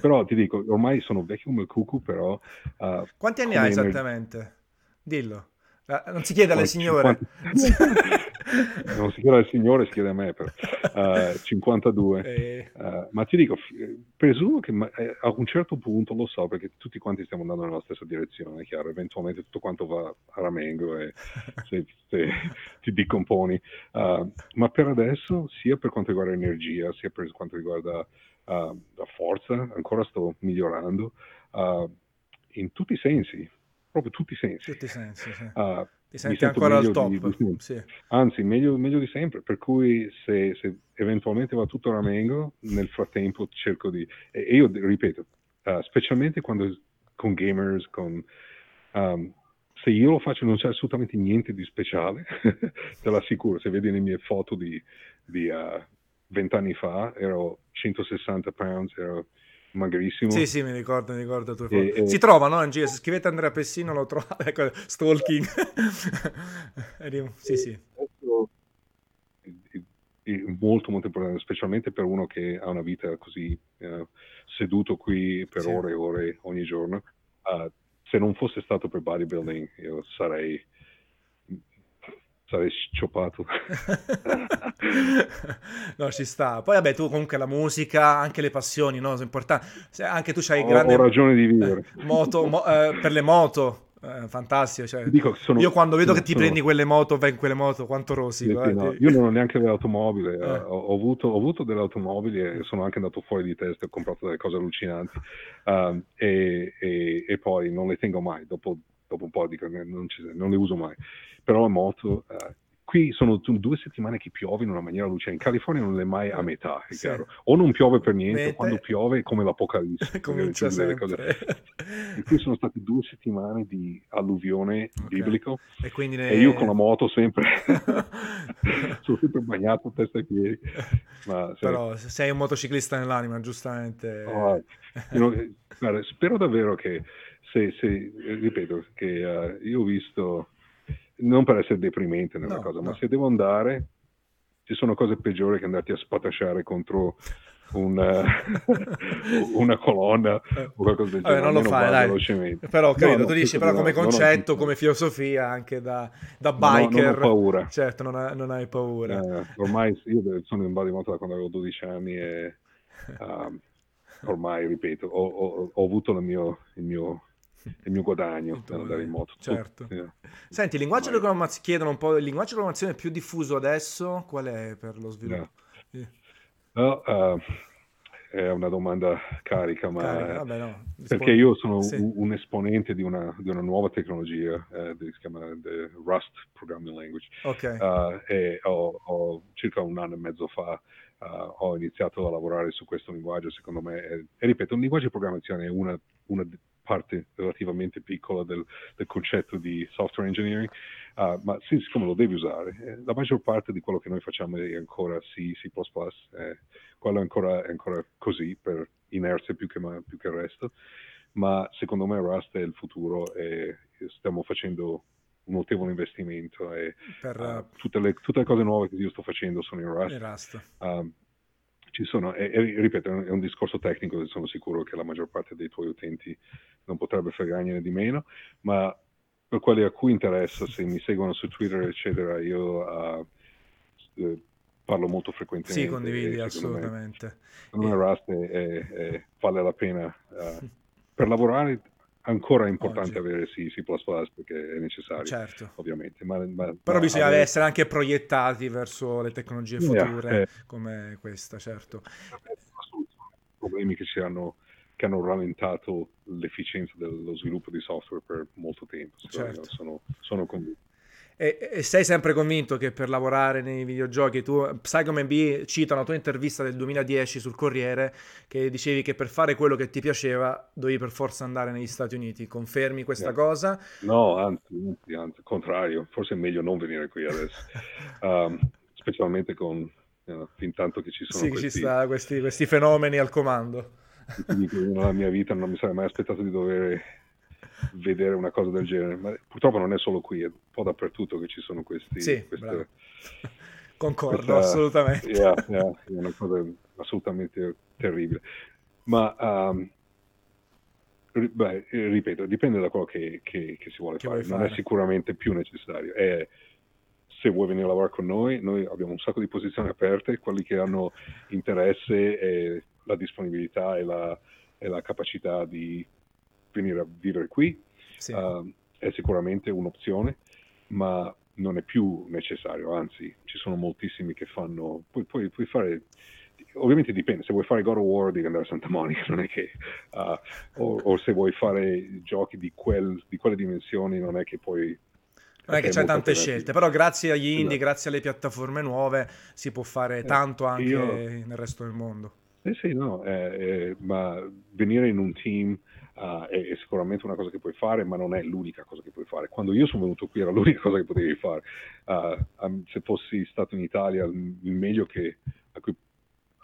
Però ti dico, ormai sono vecchio come cucu, però... Uh, Quanti anni hai esattamente? Dillo. Eh, non si chiede alle signore. 50... non si chiede al signore, si chiede a me. Per, uh, 52. E... Uh, ma ti dico, presumo che eh, a un certo punto lo so, perché tutti quanti stiamo andando nella stessa direzione, è chiaro. Eventualmente tutto quanto va a ramengo e se, se ti decomponi. Uh, ma per adesso, sia per quanto riguarda energia, sia per quanto riguarda la forza, ancora sto migliorando in tutti i sensi proprio tutti i sensi. Tutti i sensi, sì. Uh, Ti senti ancora al top. Di, di, sì. Anzi, meglio, meglio, di sempre, per cui se, se, eventualmente va tutto a ramengo, nel frattempo cerco di... E, io ripeto, uh, specialmente quando con gamers, con... Um, se io lo faccio non c'è assolutamente niente di speciale, te l'assicuro, se vedi le mie foto di, di uh, 20 anni fa, ero 160 pounds, ero magrissimo. Sì, sì, mi ricordo, mi ricordo. Tue e, e... Si trovano in giro, se scrivete Andrea Pessino lo trovate, ecco, stalking. sì, sì. È molto molto importante, specialmente per uno che ha una vita così uh, seduto qui per sì. ore e ore ogni giorno. Uh, se non fosse stato per bodybuilding io sarei sarei scioppato. no, ci sta. Poi vabbè, tu comunque la musica, anche le passioni, no? Sono importanti. Anche tu hai ho, grande... Ho ragione di vivere. Eh, moto, mo, eh, per le moto. Eh, fantastico. Cioè, sono, io quando vedo sono, che ti sono... prendi quelle moto, vai in quelle moto, quanto rosi. Sì, no, io non ho neanche l'automobile, eh. ho, ho, avuto, ho, avuto, delle automobili e sono anche andato fuori di testa, ho comprato delle cose allucinanti um, e, e, e, poi non le tengo mai, dopo, dopo un po' dico, non, ci, non le uso mai però la moto, uh, qui sono due settimane che piove in una maniera allucinante. In California non è mai a metà, è sì. chiaro. O non piove per niente, Mete. quando piove è come l'apocalisse. Comincia sempre. E qui sono state due settimane di alluvione okay. biblico. E, quindi ne... e, io con la moto sempre, sono sempre bagnato testa e piedi. Ma, sì. Però sei un motociclista nell'anima, giustamente. Oh, you know, spero davvero che, se, se ripeto, che uh, io ho visto non per essere deprimente nella no, cosa, no. ma se devo andare, ci sono cose peggiori che andarti a spatasciare contro una, una colonna o qualcosa del genere. non lo fai, dai. Velocemente. Però credo, no, tu dici, però come concetto, come filosofia, anche da, da biker. non ho paura. Certo, non, ha, non hai paura. Eh, ormai io sono in body moto da quando avevo 12 anni e um, ormai, ripeto, ho, ho, ho avuto mio, il mio il mio guadagno per andare in moto. Certo. Yeah. Senti, il linguaggio di programmazione, chiedono un po', il linguaggio di programmazione più diffuso adesso, qual è per lo sviluppo? Yeah. No, uh, è una domanda carica, ma carica, vabbè, no. perché io sono sì. un, un, esponente di una, di una nuova tecnologia eh, che si chiama Rust Programming Language. Okay. Uh, e ho, ho, circa un anno e mezzo fa uh, ho iniziato a lavorare su questo linguaggio, secondo me, e, e ripeto, un linguaggio di programmazione è una, una parte relativamente piccola del, del concetto di software engineering, uh, ma sì, siccome lo devi usare, eh, la maggior parte di quello che noi facciamo è ancora C, C++, eh, quello è ancora, è ancora così per inerzia più che, più che il resto, ma secondo me Rust è il futuro e stiamo facendo un notevole investimento e per, uh, tutte, le, tutte, le, cose nuove che io sto facendo sono in Rust. Rust. Um, ci sono, e, e, ripeto, è un discorso tecnico e sono sicuro che la maggior parte dei tuoi utenti non potrebbe fregargliene di meno, ma per quelli a cui interessa, se mi seguono su Twitter, eccetera, io uh, parlo molto frequentemente. Sì, condividi assolutamente. Secondo me, Rust è, è, è, vale la pena uh, per lavorare ancora è importante Oggi. avere C, C++ perché è necessario, certo. ovviamente. Ma, ma, Però ma bisogna avere... essere anche proiettati verso le tecnologie future yeah, eh. come questa, certo. Problemi che, hanno, che hanno rallentato l'efficienza dello sviluppo di software per molto tempo. Certo. Sono, sono convinto. E, e, sei sempre convinto che per lavorare nei videogiochi tu, Psycho MB cita una tua intervista del 2010 sul Corriere che dicevi che per fare quello che ti piaceva dovevi per forza andare negli Stati Uniti. Confermi questa yeah. cosa? No, anzi, anzi, anzi, contrario, forse è meglio non venire qui adesso, um, specialmente con know, fin tanto che ci sono sì, questi... ci sta questi, questi fenomeni al comando. Nella mia vita non mi sarei mai aspettato di dover vedere una cosa del genere, ma purtroppo non è solo qui, è un po' dappertutto che ci sono questi... Sì, queste, Concordo, questa, assolutamente. Yeah, yeah, è una cosa assolutamente terribile. ma um, beh, ripeto, dipende da quello che, che, che si vuole che fare. Non fare. è sicuramente più necessario. È, se vuoi venire a lavorare con noi, noi abbiamo un sacco di posizioni aperte, quelli che hanno interesse e la disponibilità e la, e la capacità di venire a vivere qui sì. uh, è sicuramente un'opzione, ma non è più necessario, anzi ci sono moltissimi che fanno, puoi, puoi, puoi fare ovviamente dipende, se vuoi fare God of War devi andare a Santa Monica, non è che, uh, o, o, se vuoi fare giochi di, quel, di, quelle dimensioni non è che puoi... Non è che c'è tante scelte, però grazie agli indie, esatto. grazie alle piattaforme nuove si può fare eh, tanto anche io... nel resto del mondo. Eh sì, no, eh, eh, ma venire in un team uh, è, è, sicuramente una cosa che puoi fare, ma non è l'unica cosa che puoi fare. Quando io sono venuto qui era l'unica cosa che potevi fare. Uh, um, se fossi stato in Italia, il meglio che, a cui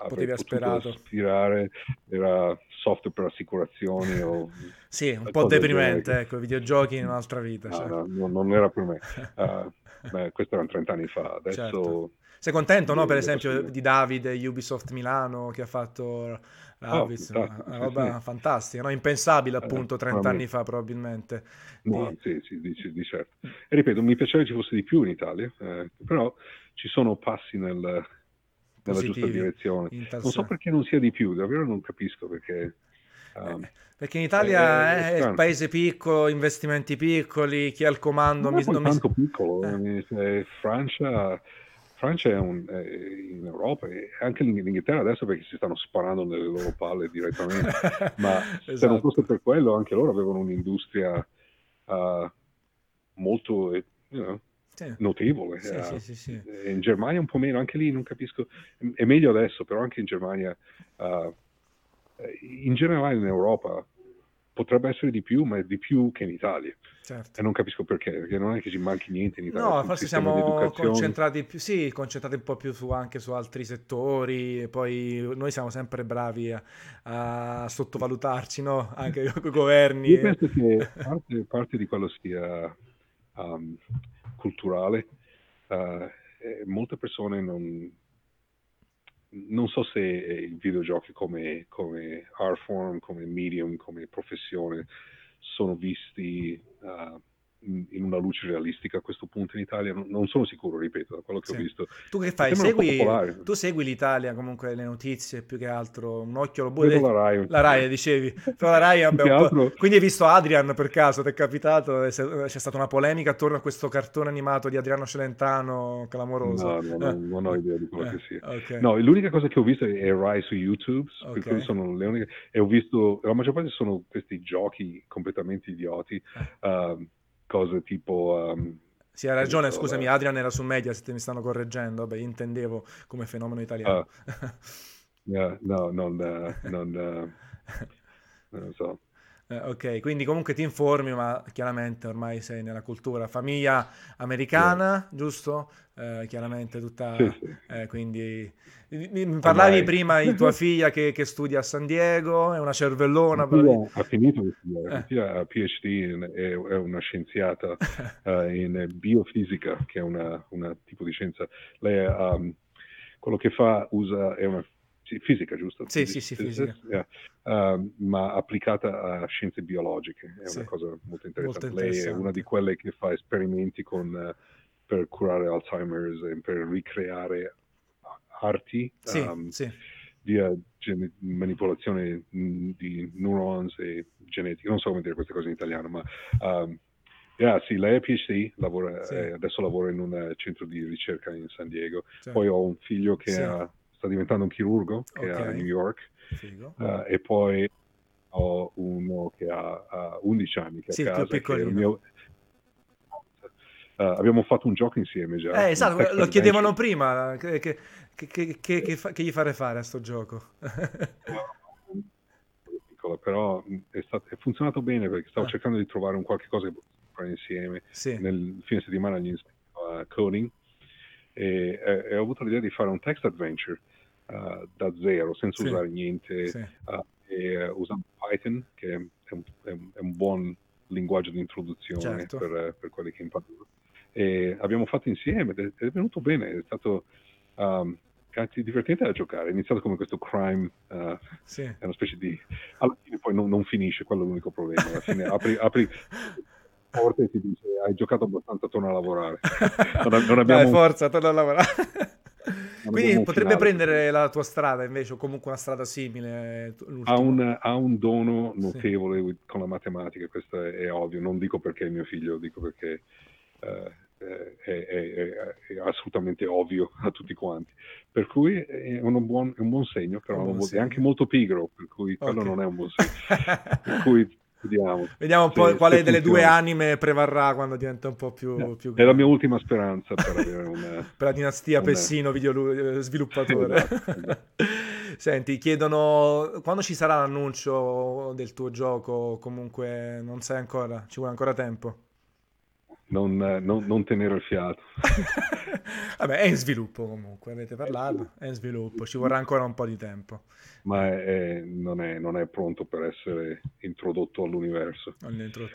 potevi aspirare era software per assicurazioni o sì, un po' deprimente, ecco, videogiochi in un'altra vita. No, cioè. no, non era per me. Uh, beh, questo erano 30 anni fa, adesso... Certo. Sei contento, no? Per esempio, di Davide, Ubisoft Milano, che ha fatto Rabbits, oh, una roba sì. fantastica, no? impensabile eh, appunto 30 anni fa probabilmente. No, di... sì, sì, di, certo. E ripeto, mi piacerebbe ci fosse di più in Italia, eh, però ci sono passi nel, nella giusta direzione. Non so perché non sia di più, davvero non capisco perché... Um, perché in Italia è, è, è, paese piccolo, investimenti piccoli, chi ha il comando... Non mi, tanto mi... piccolo, eh. Francia, Francia è, un, è, in Europa e anche l'Inghilterra adesso perché si stanno sparando nelle loro palle direttamente, ma esatto. se non esatto. fosse per quello anche loro avevano un'industria uh, molto... You know, sì. notevole. Sì, uh, sì, sì, in Germania un po' meno, anche lì non capisco, è meglio adesso, però anche in Germania, uh, in generale in Europa potrebbe essere di più, ma è di più che in Italia. Certo. E non capisco perché, perché non è che ci manchi niente in Italia. No, forse siamo concentrati più, sì, concentrati un po' più su, anche su altri settori, e poi noi siamo sempre bravi a, a sottovalutarci, no? Anche con i governi. Io penso che parte, parte di quello sia um, culturale. Uh, molte persone non, non so se i videogiochi come, come art form, come medium, come professione sono visti uh, in una luce realistica a questo punto in Italia, non sono sicuro, ripeto, da quello che sì. ho visto. Tu che fai? Segui, tu segui l'Italia, comunque le notizie, più che altro, un occhio lo buoni. La Rai. La Rai, dicevi. Però la Rai altro... Quindi hai visto Adrian per caso, ti è capitato? C'è stata una polemica attorno a questo cartone animato di Adriano Celentano, clamoroso. No, no, eh. non ho idea di quello eh, che sia. Okay. No, l'unica cosa che ho visto è Rai su YouTube, okay. sono le uniche... E ho visto, la maggior parte sono questi giochi completamente idioti. Eh. Uh, cose tipo... Um, sì, hai ragione, scusami, Adrian era su Mediaset, mi stanno correggendo, beh, intendevo come fenomeno italiano. Uh, yeah, no, non, uh, non, non so. Eh, ok, quindi comunque ti informi, ma chiaramente ormai sei nella cultura famiglia americana, sì. giusto? Eh, chiaramente tutta... Sì, sì. Eh, quindi mi parlavi ormai. prima di tua figlia che, che, studia a San Diego, è una cervellona. Ha finito di studiare, eh. ha PhD, è, è una scienziata uh, in biofisica, che è una, una tipo di scienza. Lei um, quello che fa usa, è una fisica, giusto? Sì, sì, sì, fisica. Yeah. Uh, ma applicata a scienze biologiche, è sì. una cosa molto interessante. molto interessante. Lei è una di quelle che fa esperimenti con, uh, per curare Alzheimer's e per ricreare arti sì, um, sì. via gen- manipolazione di neurons e genetica. Non so come dire queste cose in italiano, ma... Um, Yeah, sì, lei è PhD, lavora, sì. eh, adesso lavora in un centro di ricerca in San Diego. Sì. Poi ho un figlio che sì. ha sta diventando un chirurgo che okay. è a New York uh, e poi ho uno che ha uh, 11 anni che sì, a casa che mio... uh, abbiamo fatto un gioco insieme già eh, esatto, lo chiedevano prima che, che, che, che, fa, che gli fare fare a sto gioco però è, stato, è, funzionato bene perché stavo ah. cercando di trovare un qualche cosa che fare insieme sì. nel fine settimana gli insegno a coding e, e, e, ho avuto l'idea di fare un text adventure uh, da zero, senza sì. usare niente, sì. uh, e, uh, usando Python, che è un, è, un, è un, buon linguaggio di introduzione certo. per, per, quelli che imparano. E abbiamo fatto insieme ed è, è venuto bene, è stato... Um, cazzi divertente da giocare. È iniziato come questo crime, uh, sì. è una specie di... Alla fine poi non, non finisce, quello è l'unico problema. Alla fine apri, apri porte e ti dice hai giocato abbastanza, torna a lavorare. Non, abbiamo... Dai, forza, torna a lavorare. Quindi potrebbe prendere la tua strada invece, o comunque una strada simile. Ha un, ha un, dono notevole sì. con la matematica, questo è, è, ovvio. Non dico perché è mio figlio, dico perché uh, è, è, è, assolutamente ovvio a tutti quanti. Per cui è, buon, un buon segno, però buon segno. è anche molto pigro, per cui quello okay. non è un buon segno. per cui Vediamo. Vediamo un po' se, quale se delle funziona. due anime prevarrà quando diventa un po' più, yeah. più È la mia ultima speranza per avere una... per la dinastia una... Pessino, video eh, sviluppatore. esatto, esatto. Senti, chiedono quando ci sarà l'annuncio del tuo gioco, comunque non sai ancora, ci vuole ancora tempo non, non, non tenere il fiato. Vabbè, è in sviluppo comunque, avete parlato, è in sviluppo, ci vorrà ancora un po' di tempo. Ma è, non, è, non, è, pronto per essere introdotto all'universo.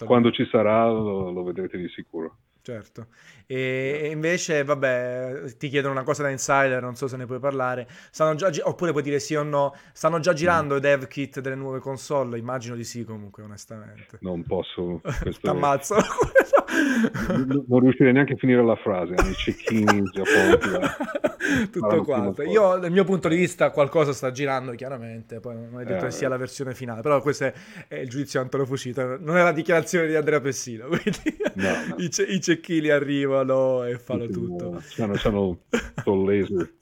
Quando ci sarà lo, lo vedrete di sicuro certo. E invece, vabbè, ti chiedono una cosa da insider, non so se ne puoi parlare. Stanno già, oppure puoi dire sì o no. Stanno già girando i dev kit delle nuove console? Immagino di sì, comunque, onestamente. Non posso. T'ammazzo. non riuscirei neanche a finire la frase. I cecchini già pronti. Tutto quanto. Io, dal mio punto di vista, qualcosa sta girando, chiaramente. Poi non è detto eh, che sia la versione finale. Però questo è, è il giudizio Antolo Fucita. Non è la dichiarazione di Andrea Pessino. Quindi no, no. I, i cecchini arrivano e fanno tutto. C'hanno il laser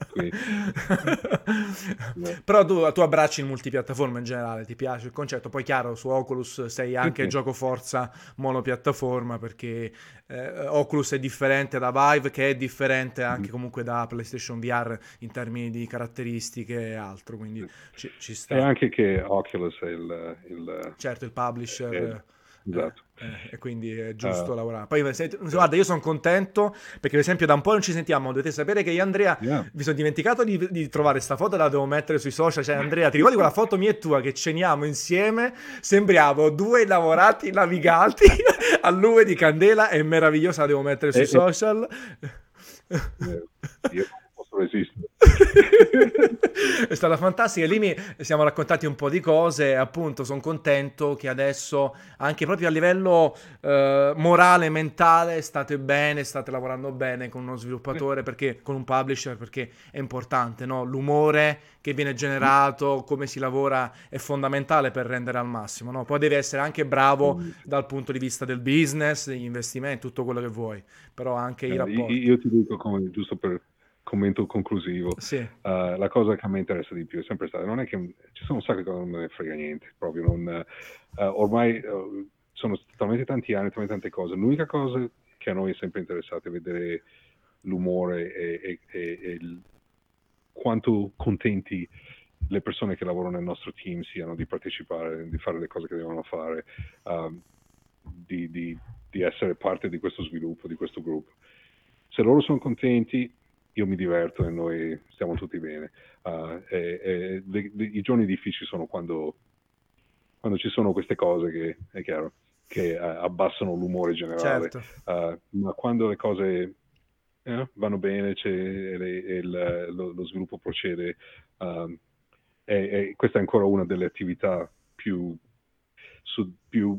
Però tu, tu, abbracci il multipiattaforma in generale, ti piace il concetto. Poi chiaro, su Oculus sei anche sì, gioco forza monopiattaforma perché eh, Oculus è differente da Vive che è differente anche mm. comunque da PlayStation VR in termini di caratteristiche e altro, quindi ci, ci sta. E anche che Oculus è il... il certo, il publisher... È Esatto. Eh, e quindi è giusto uh, lavorare. Poi, guarda, io sono contento perché, per esempio, da un po' non ci sentiamo. Dovete sapere che io Andrea yeah. mi sono dimenticato di, di trovare questa foto, la devo mettere sui social. Cioè, Andrea, ti ricordi quella foto mia e tua che ceniamo insieme? Sembriamo due innamorati naviganti a lume di candela. È meravigliosa, la devo mettere sui e, social. Eh, io posso resistere. è stata fantastica. Lì mi siamo raccontati un po' di cose. Appunto, sono contento che adesso, anche proprio a livello eh, morale, mentale, state bene, state lavorando bene con uno sviluppatore, perché, con un publisher, perché è importante, no? L'umore che viene generato, come si lavora, è fondamentale per rendere al massimo, no? Poi devi essere anche bravo dal punto di vista del business, degli investimenti, tutto quello che vuoi, però anche i rapporti. Io ti dico, come, giusto per commento conclusivo. Sì. Uh, la cosa che a me interessa di più è sempre stata, non è che ci sono un sacco di cose che non me ne frega niente, proprio non, uh, ormai uh, sono talmente tanti anni, talmente tante cose. L'unica cosa che a noi è sempre interessato è vedere l'umore e, e, e, e il, quanto contenti le persone che lavorano nel nostro team siano di partecipare, di fare le cose che devono fare, um, di, di, di essere parte di questo sviluppo, di questo gruppo. Se loro sono contenti, io mi diverto e noi stiamo tutti bene. Uh, e, e le, le, I giorni difficili sono quando, quando, ci sono queste cose che, è chiaro, che uh, abbassano l'umore generale. Certo. Uh, ma quando le cose eh, vanno bene e, e il, lo, lo, sviluppo procede, um, e, questa è ancora una delle attività più, su, più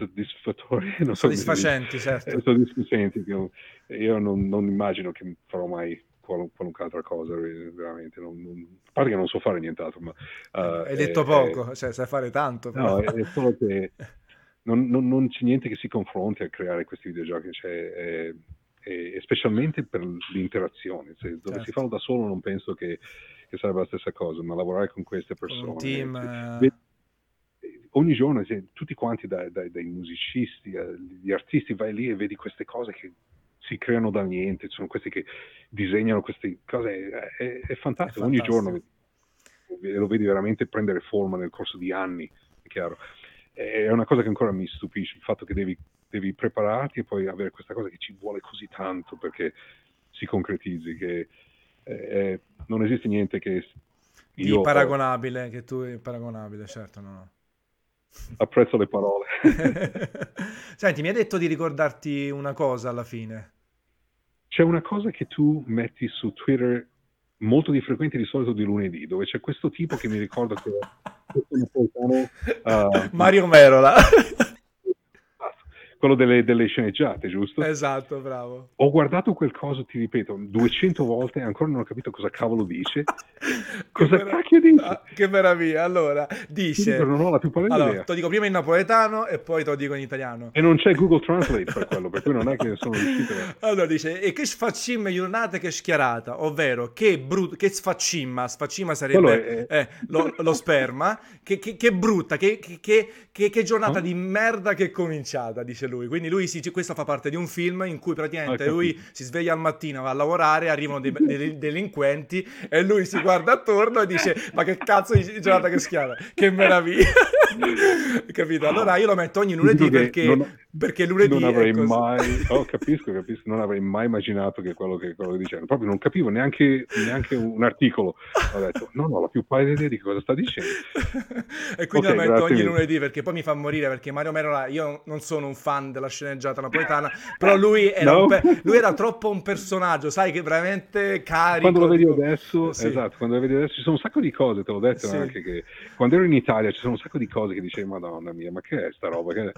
soddisfattorie. Non soddisfacenti, so certo. Eh, soddisfacenti. Io, io non, non, immagino che farò mai qualunque altra cosa, veramente. Non, non, a parte che non so fare nient'altro, ma... Uh, Hai detto è, poco, è, cioè sai fare tanto. Però. No, è, è solo che non, non, c'è niente che si confronti a creare questi videogiochi, cioè, e specialmente per l'interazione. Se, dove certo. si fanno da solo non penso che, che, sarebbe la stessa cosa, ma lavorare con queste persone... Un team... Eh ogni giorno, tutti quanti dai, dai, dai musicisti, agli artisti, vai lì e vedi queste cose che si creano da niente, sono questi che disegnano queste cose, è, è, è, fantastico. ogni giorno lo vedi veramente prendere forma nel corso di anni, è chiaro. È una cosa che ancora mi stupisce, il fatto che devi, devi prepararti e poi avere questa cosa che ci vuole così tanto perché si concretizzi, che eh, non esiste niente che... Io paragonabile, ho... che tu è paragonabile, certo, no, no apprezzo le parole. Senti, mi hai detto di ricordarti una cosa alla fine. C'è una cosa che tu metti su Twitter molto di frequente di solito di lunedì, dove c'è questo tipo che mi ricordo che uh, Mario Merola quello delle, delle, sceneggiate, giusto? Esatto, bravo. Ho guardato quel coso, ti ripeto, 200 volte e ancora non ho capito cosa cavolo dice. cosa merav- cacchio dice? Ah, che meraviglia. Allora, dice... Dico, non ho la più pallida allora, idea. Te lo dico prima in napoletano e poi te lo dico in italiano. E non c'è Google Translate per quello, per cui non è che sono riuscito a... Allora dice, e che sfaccimma giornata che schiarata, ovvero che, brut- che sfaccimma, sfaccimma sarebbe è... eh, lo, lo, sperma, che, che, che brutta, che, che giornata oh? di merda che è cominciata, dice lui. Quindi lui si, questo fa parte di un film in cui praticamente lui si sveglia al mattino, va a lavorare, arrivano dei, dei, delinquenti e lui si guarda attorno e dice ma che cazzo di giornata che schiava, che meraviglia. Capito? Allora io lo metto ogni lunedì perché, non, perché lunedì non avrei mai, oh, capisco, capisco, non avrei mai immaginato che quello che, quello che dicevano, proprio non capivo neanche, neanche un articolo. Ho detto no, no, la più pallida idea di cosa sta dicendo. e quindi okay, lo metto ogni lunedì perché poi mi fa morire perché Mario Merola, io non sono un fan della sceneggiata napoletana, però lui era, no? pe- lui era troppo un personaggio, sai, che veramente carico. Quando lo vedi tipo... adesso, sì. esatto, quando lo vedi adesso ci sono un sacco di cose, te l'ho detto sì. anche che quando ero in Italia ci sono un sacco di cose che dicevi, madonna mia, ma che è sta roba? Che...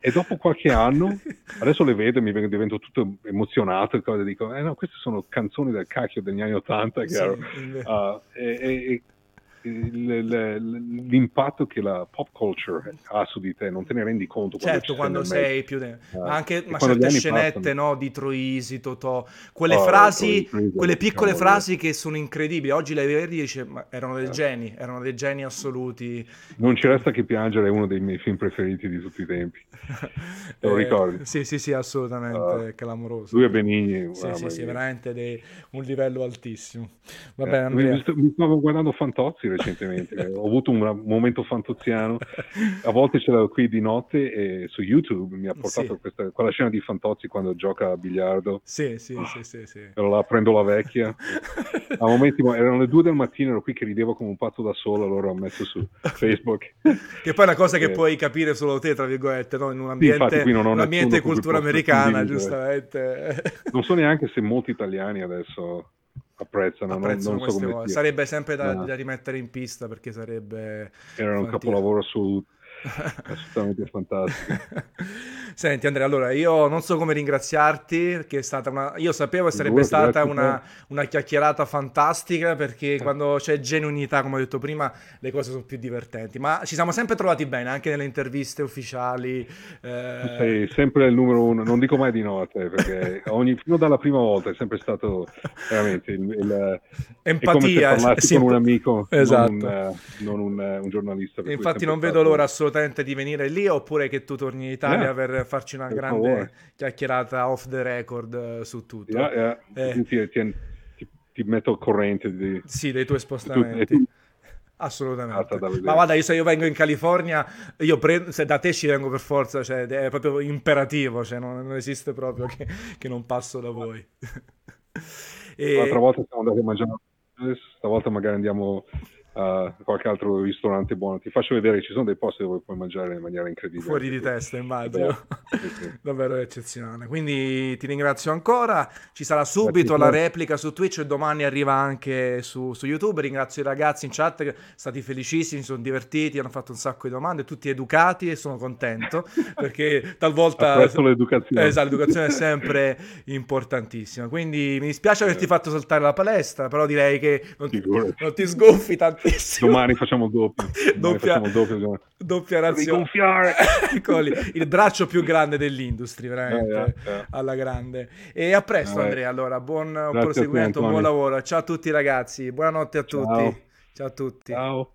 E dopo qualche anno, adesso le vedo e mi divento tutto emozionato e dico, eh no, queste sono canzoni del cacchio degli anni Ottanta, sì, uh, e, e, l'impatto che la pop culture ha su di te, non te ne rendi conto. Certo, quando, quando sei più... De... Uh, ma anche ma certe scenette no, di Troisi, Totò, quelle oh, frasi, Troisi, quelle piccole diciamo, frasi che sono incredibili. Oggi le vedi e dici, ma erano dei eh. geni, erano dei geni assoluti. Non ci resta che piangere, è uno dei miei film preferiti di tutti i tempi. Te lo eh, ricordi? Sì, sì, sì, assolutamente, uh, clamoroso. Lui è Benigni. Sì, sì, sì, veramente dei... un livello altissimo. Va bene, eh, Andrea. Mi, mi stavo guardando Fantozzi recentemente, ho avuto un momento fantoziano, a volte ce l'avevo qui di notte e su YouTube mi ha portato sì. questa, quella scena di Fantozzi quando gioca a biliardo. Sì, sì, oh, sì, sì, sì. La prendo la vecchia. A momenti, erano le due del mattino, ero qui che ridevo come un pazzo da solo, allora ho messo su Facebook. che poi è una cosa che eh. puoi capire solo te, tra virgolette, no? in un ambiente, sì, un ambiente cultura americana, giustamente. non so neanche se molti italiani adesso apprezzano, apprezzano non, non so sarebbe sempre da, no. da, rimettere in pista perché sarebbe era un capolavoro assoluto assolutamente fantastico. Senti Andrea, allora io non so come ringraziarti perché è stata una... Io sapevo che sarebbe stata una, una, chiacchierata fantastica perché quando c'è genuinità, come ho detto prima, le cose sono più divertenti. Ma ci siamo sempre trovati bene, anche nelle interviste ufficiali. Eh... Sei sempre il numero uno, non dico mai di no a te perché ogni... fino dalla prima volta è sempre stato veramente il... il... Empatia. È come se sì, con un amico, esatto. non, un, eh, non un, eh, un giornalista. Infatti non vedo l'ora assolutamente assolutamente di venire lì oppure che tu torni in Italia yeah. per farci una per grande favore. chiacchierata off the record eh, su tutto. Yeah, yeah. Eh. Ti, ti, ti, ti, metto al corrente di... Sì, dei tuoi spostamenti. Tu, Assolutamente. Ma guarda, io se io vengo in California, io prendo, se da te ci vengo per forza, cioè, è proprio imperativo, cioè, non, non esiste proprio che, che, non passo da voi. e... L'altra volta siamo andati a mangiare, stavolta magari andiamo uh, qualche altro ristorante buono. Ti faccio vedere, ci sono dei posti dove puoi mangiare in maniera incredibile. Fuori di testa, immagino. Sì, sì. Davvero eccezionale. Quindi ti ringrazio ancora. Ci sarà subito la replica su Twitch e domani arriva anche su, su, YouTube. Ringrazio i ragazzi in chat che sono stati felicissimi, si sono divertiti, hanno fatto un sacco di domande, tutti educati e sono contento perché talvolta... Apprezzo l'educazione. Esatto, l'educazione è sempre importantissima. Quindi mi dispiace averti eh. fatto saltare la palestra, però direi che non ti, non ti sgonfi tanto tantissimo. Domani facciamo doppio. Domani doppia, facciamo doppio. doppia razione. Eccoli, il braccio più grande dell'industria, veramente, eh, eh, alla grande. E a presto, eh, Andrea. Allora, buon Grazie proseguimento, buon lavoro. Ciao a tutti, ragazzi. Buonanotte a tutti. Ciao, Ciao a tutti. Ciao.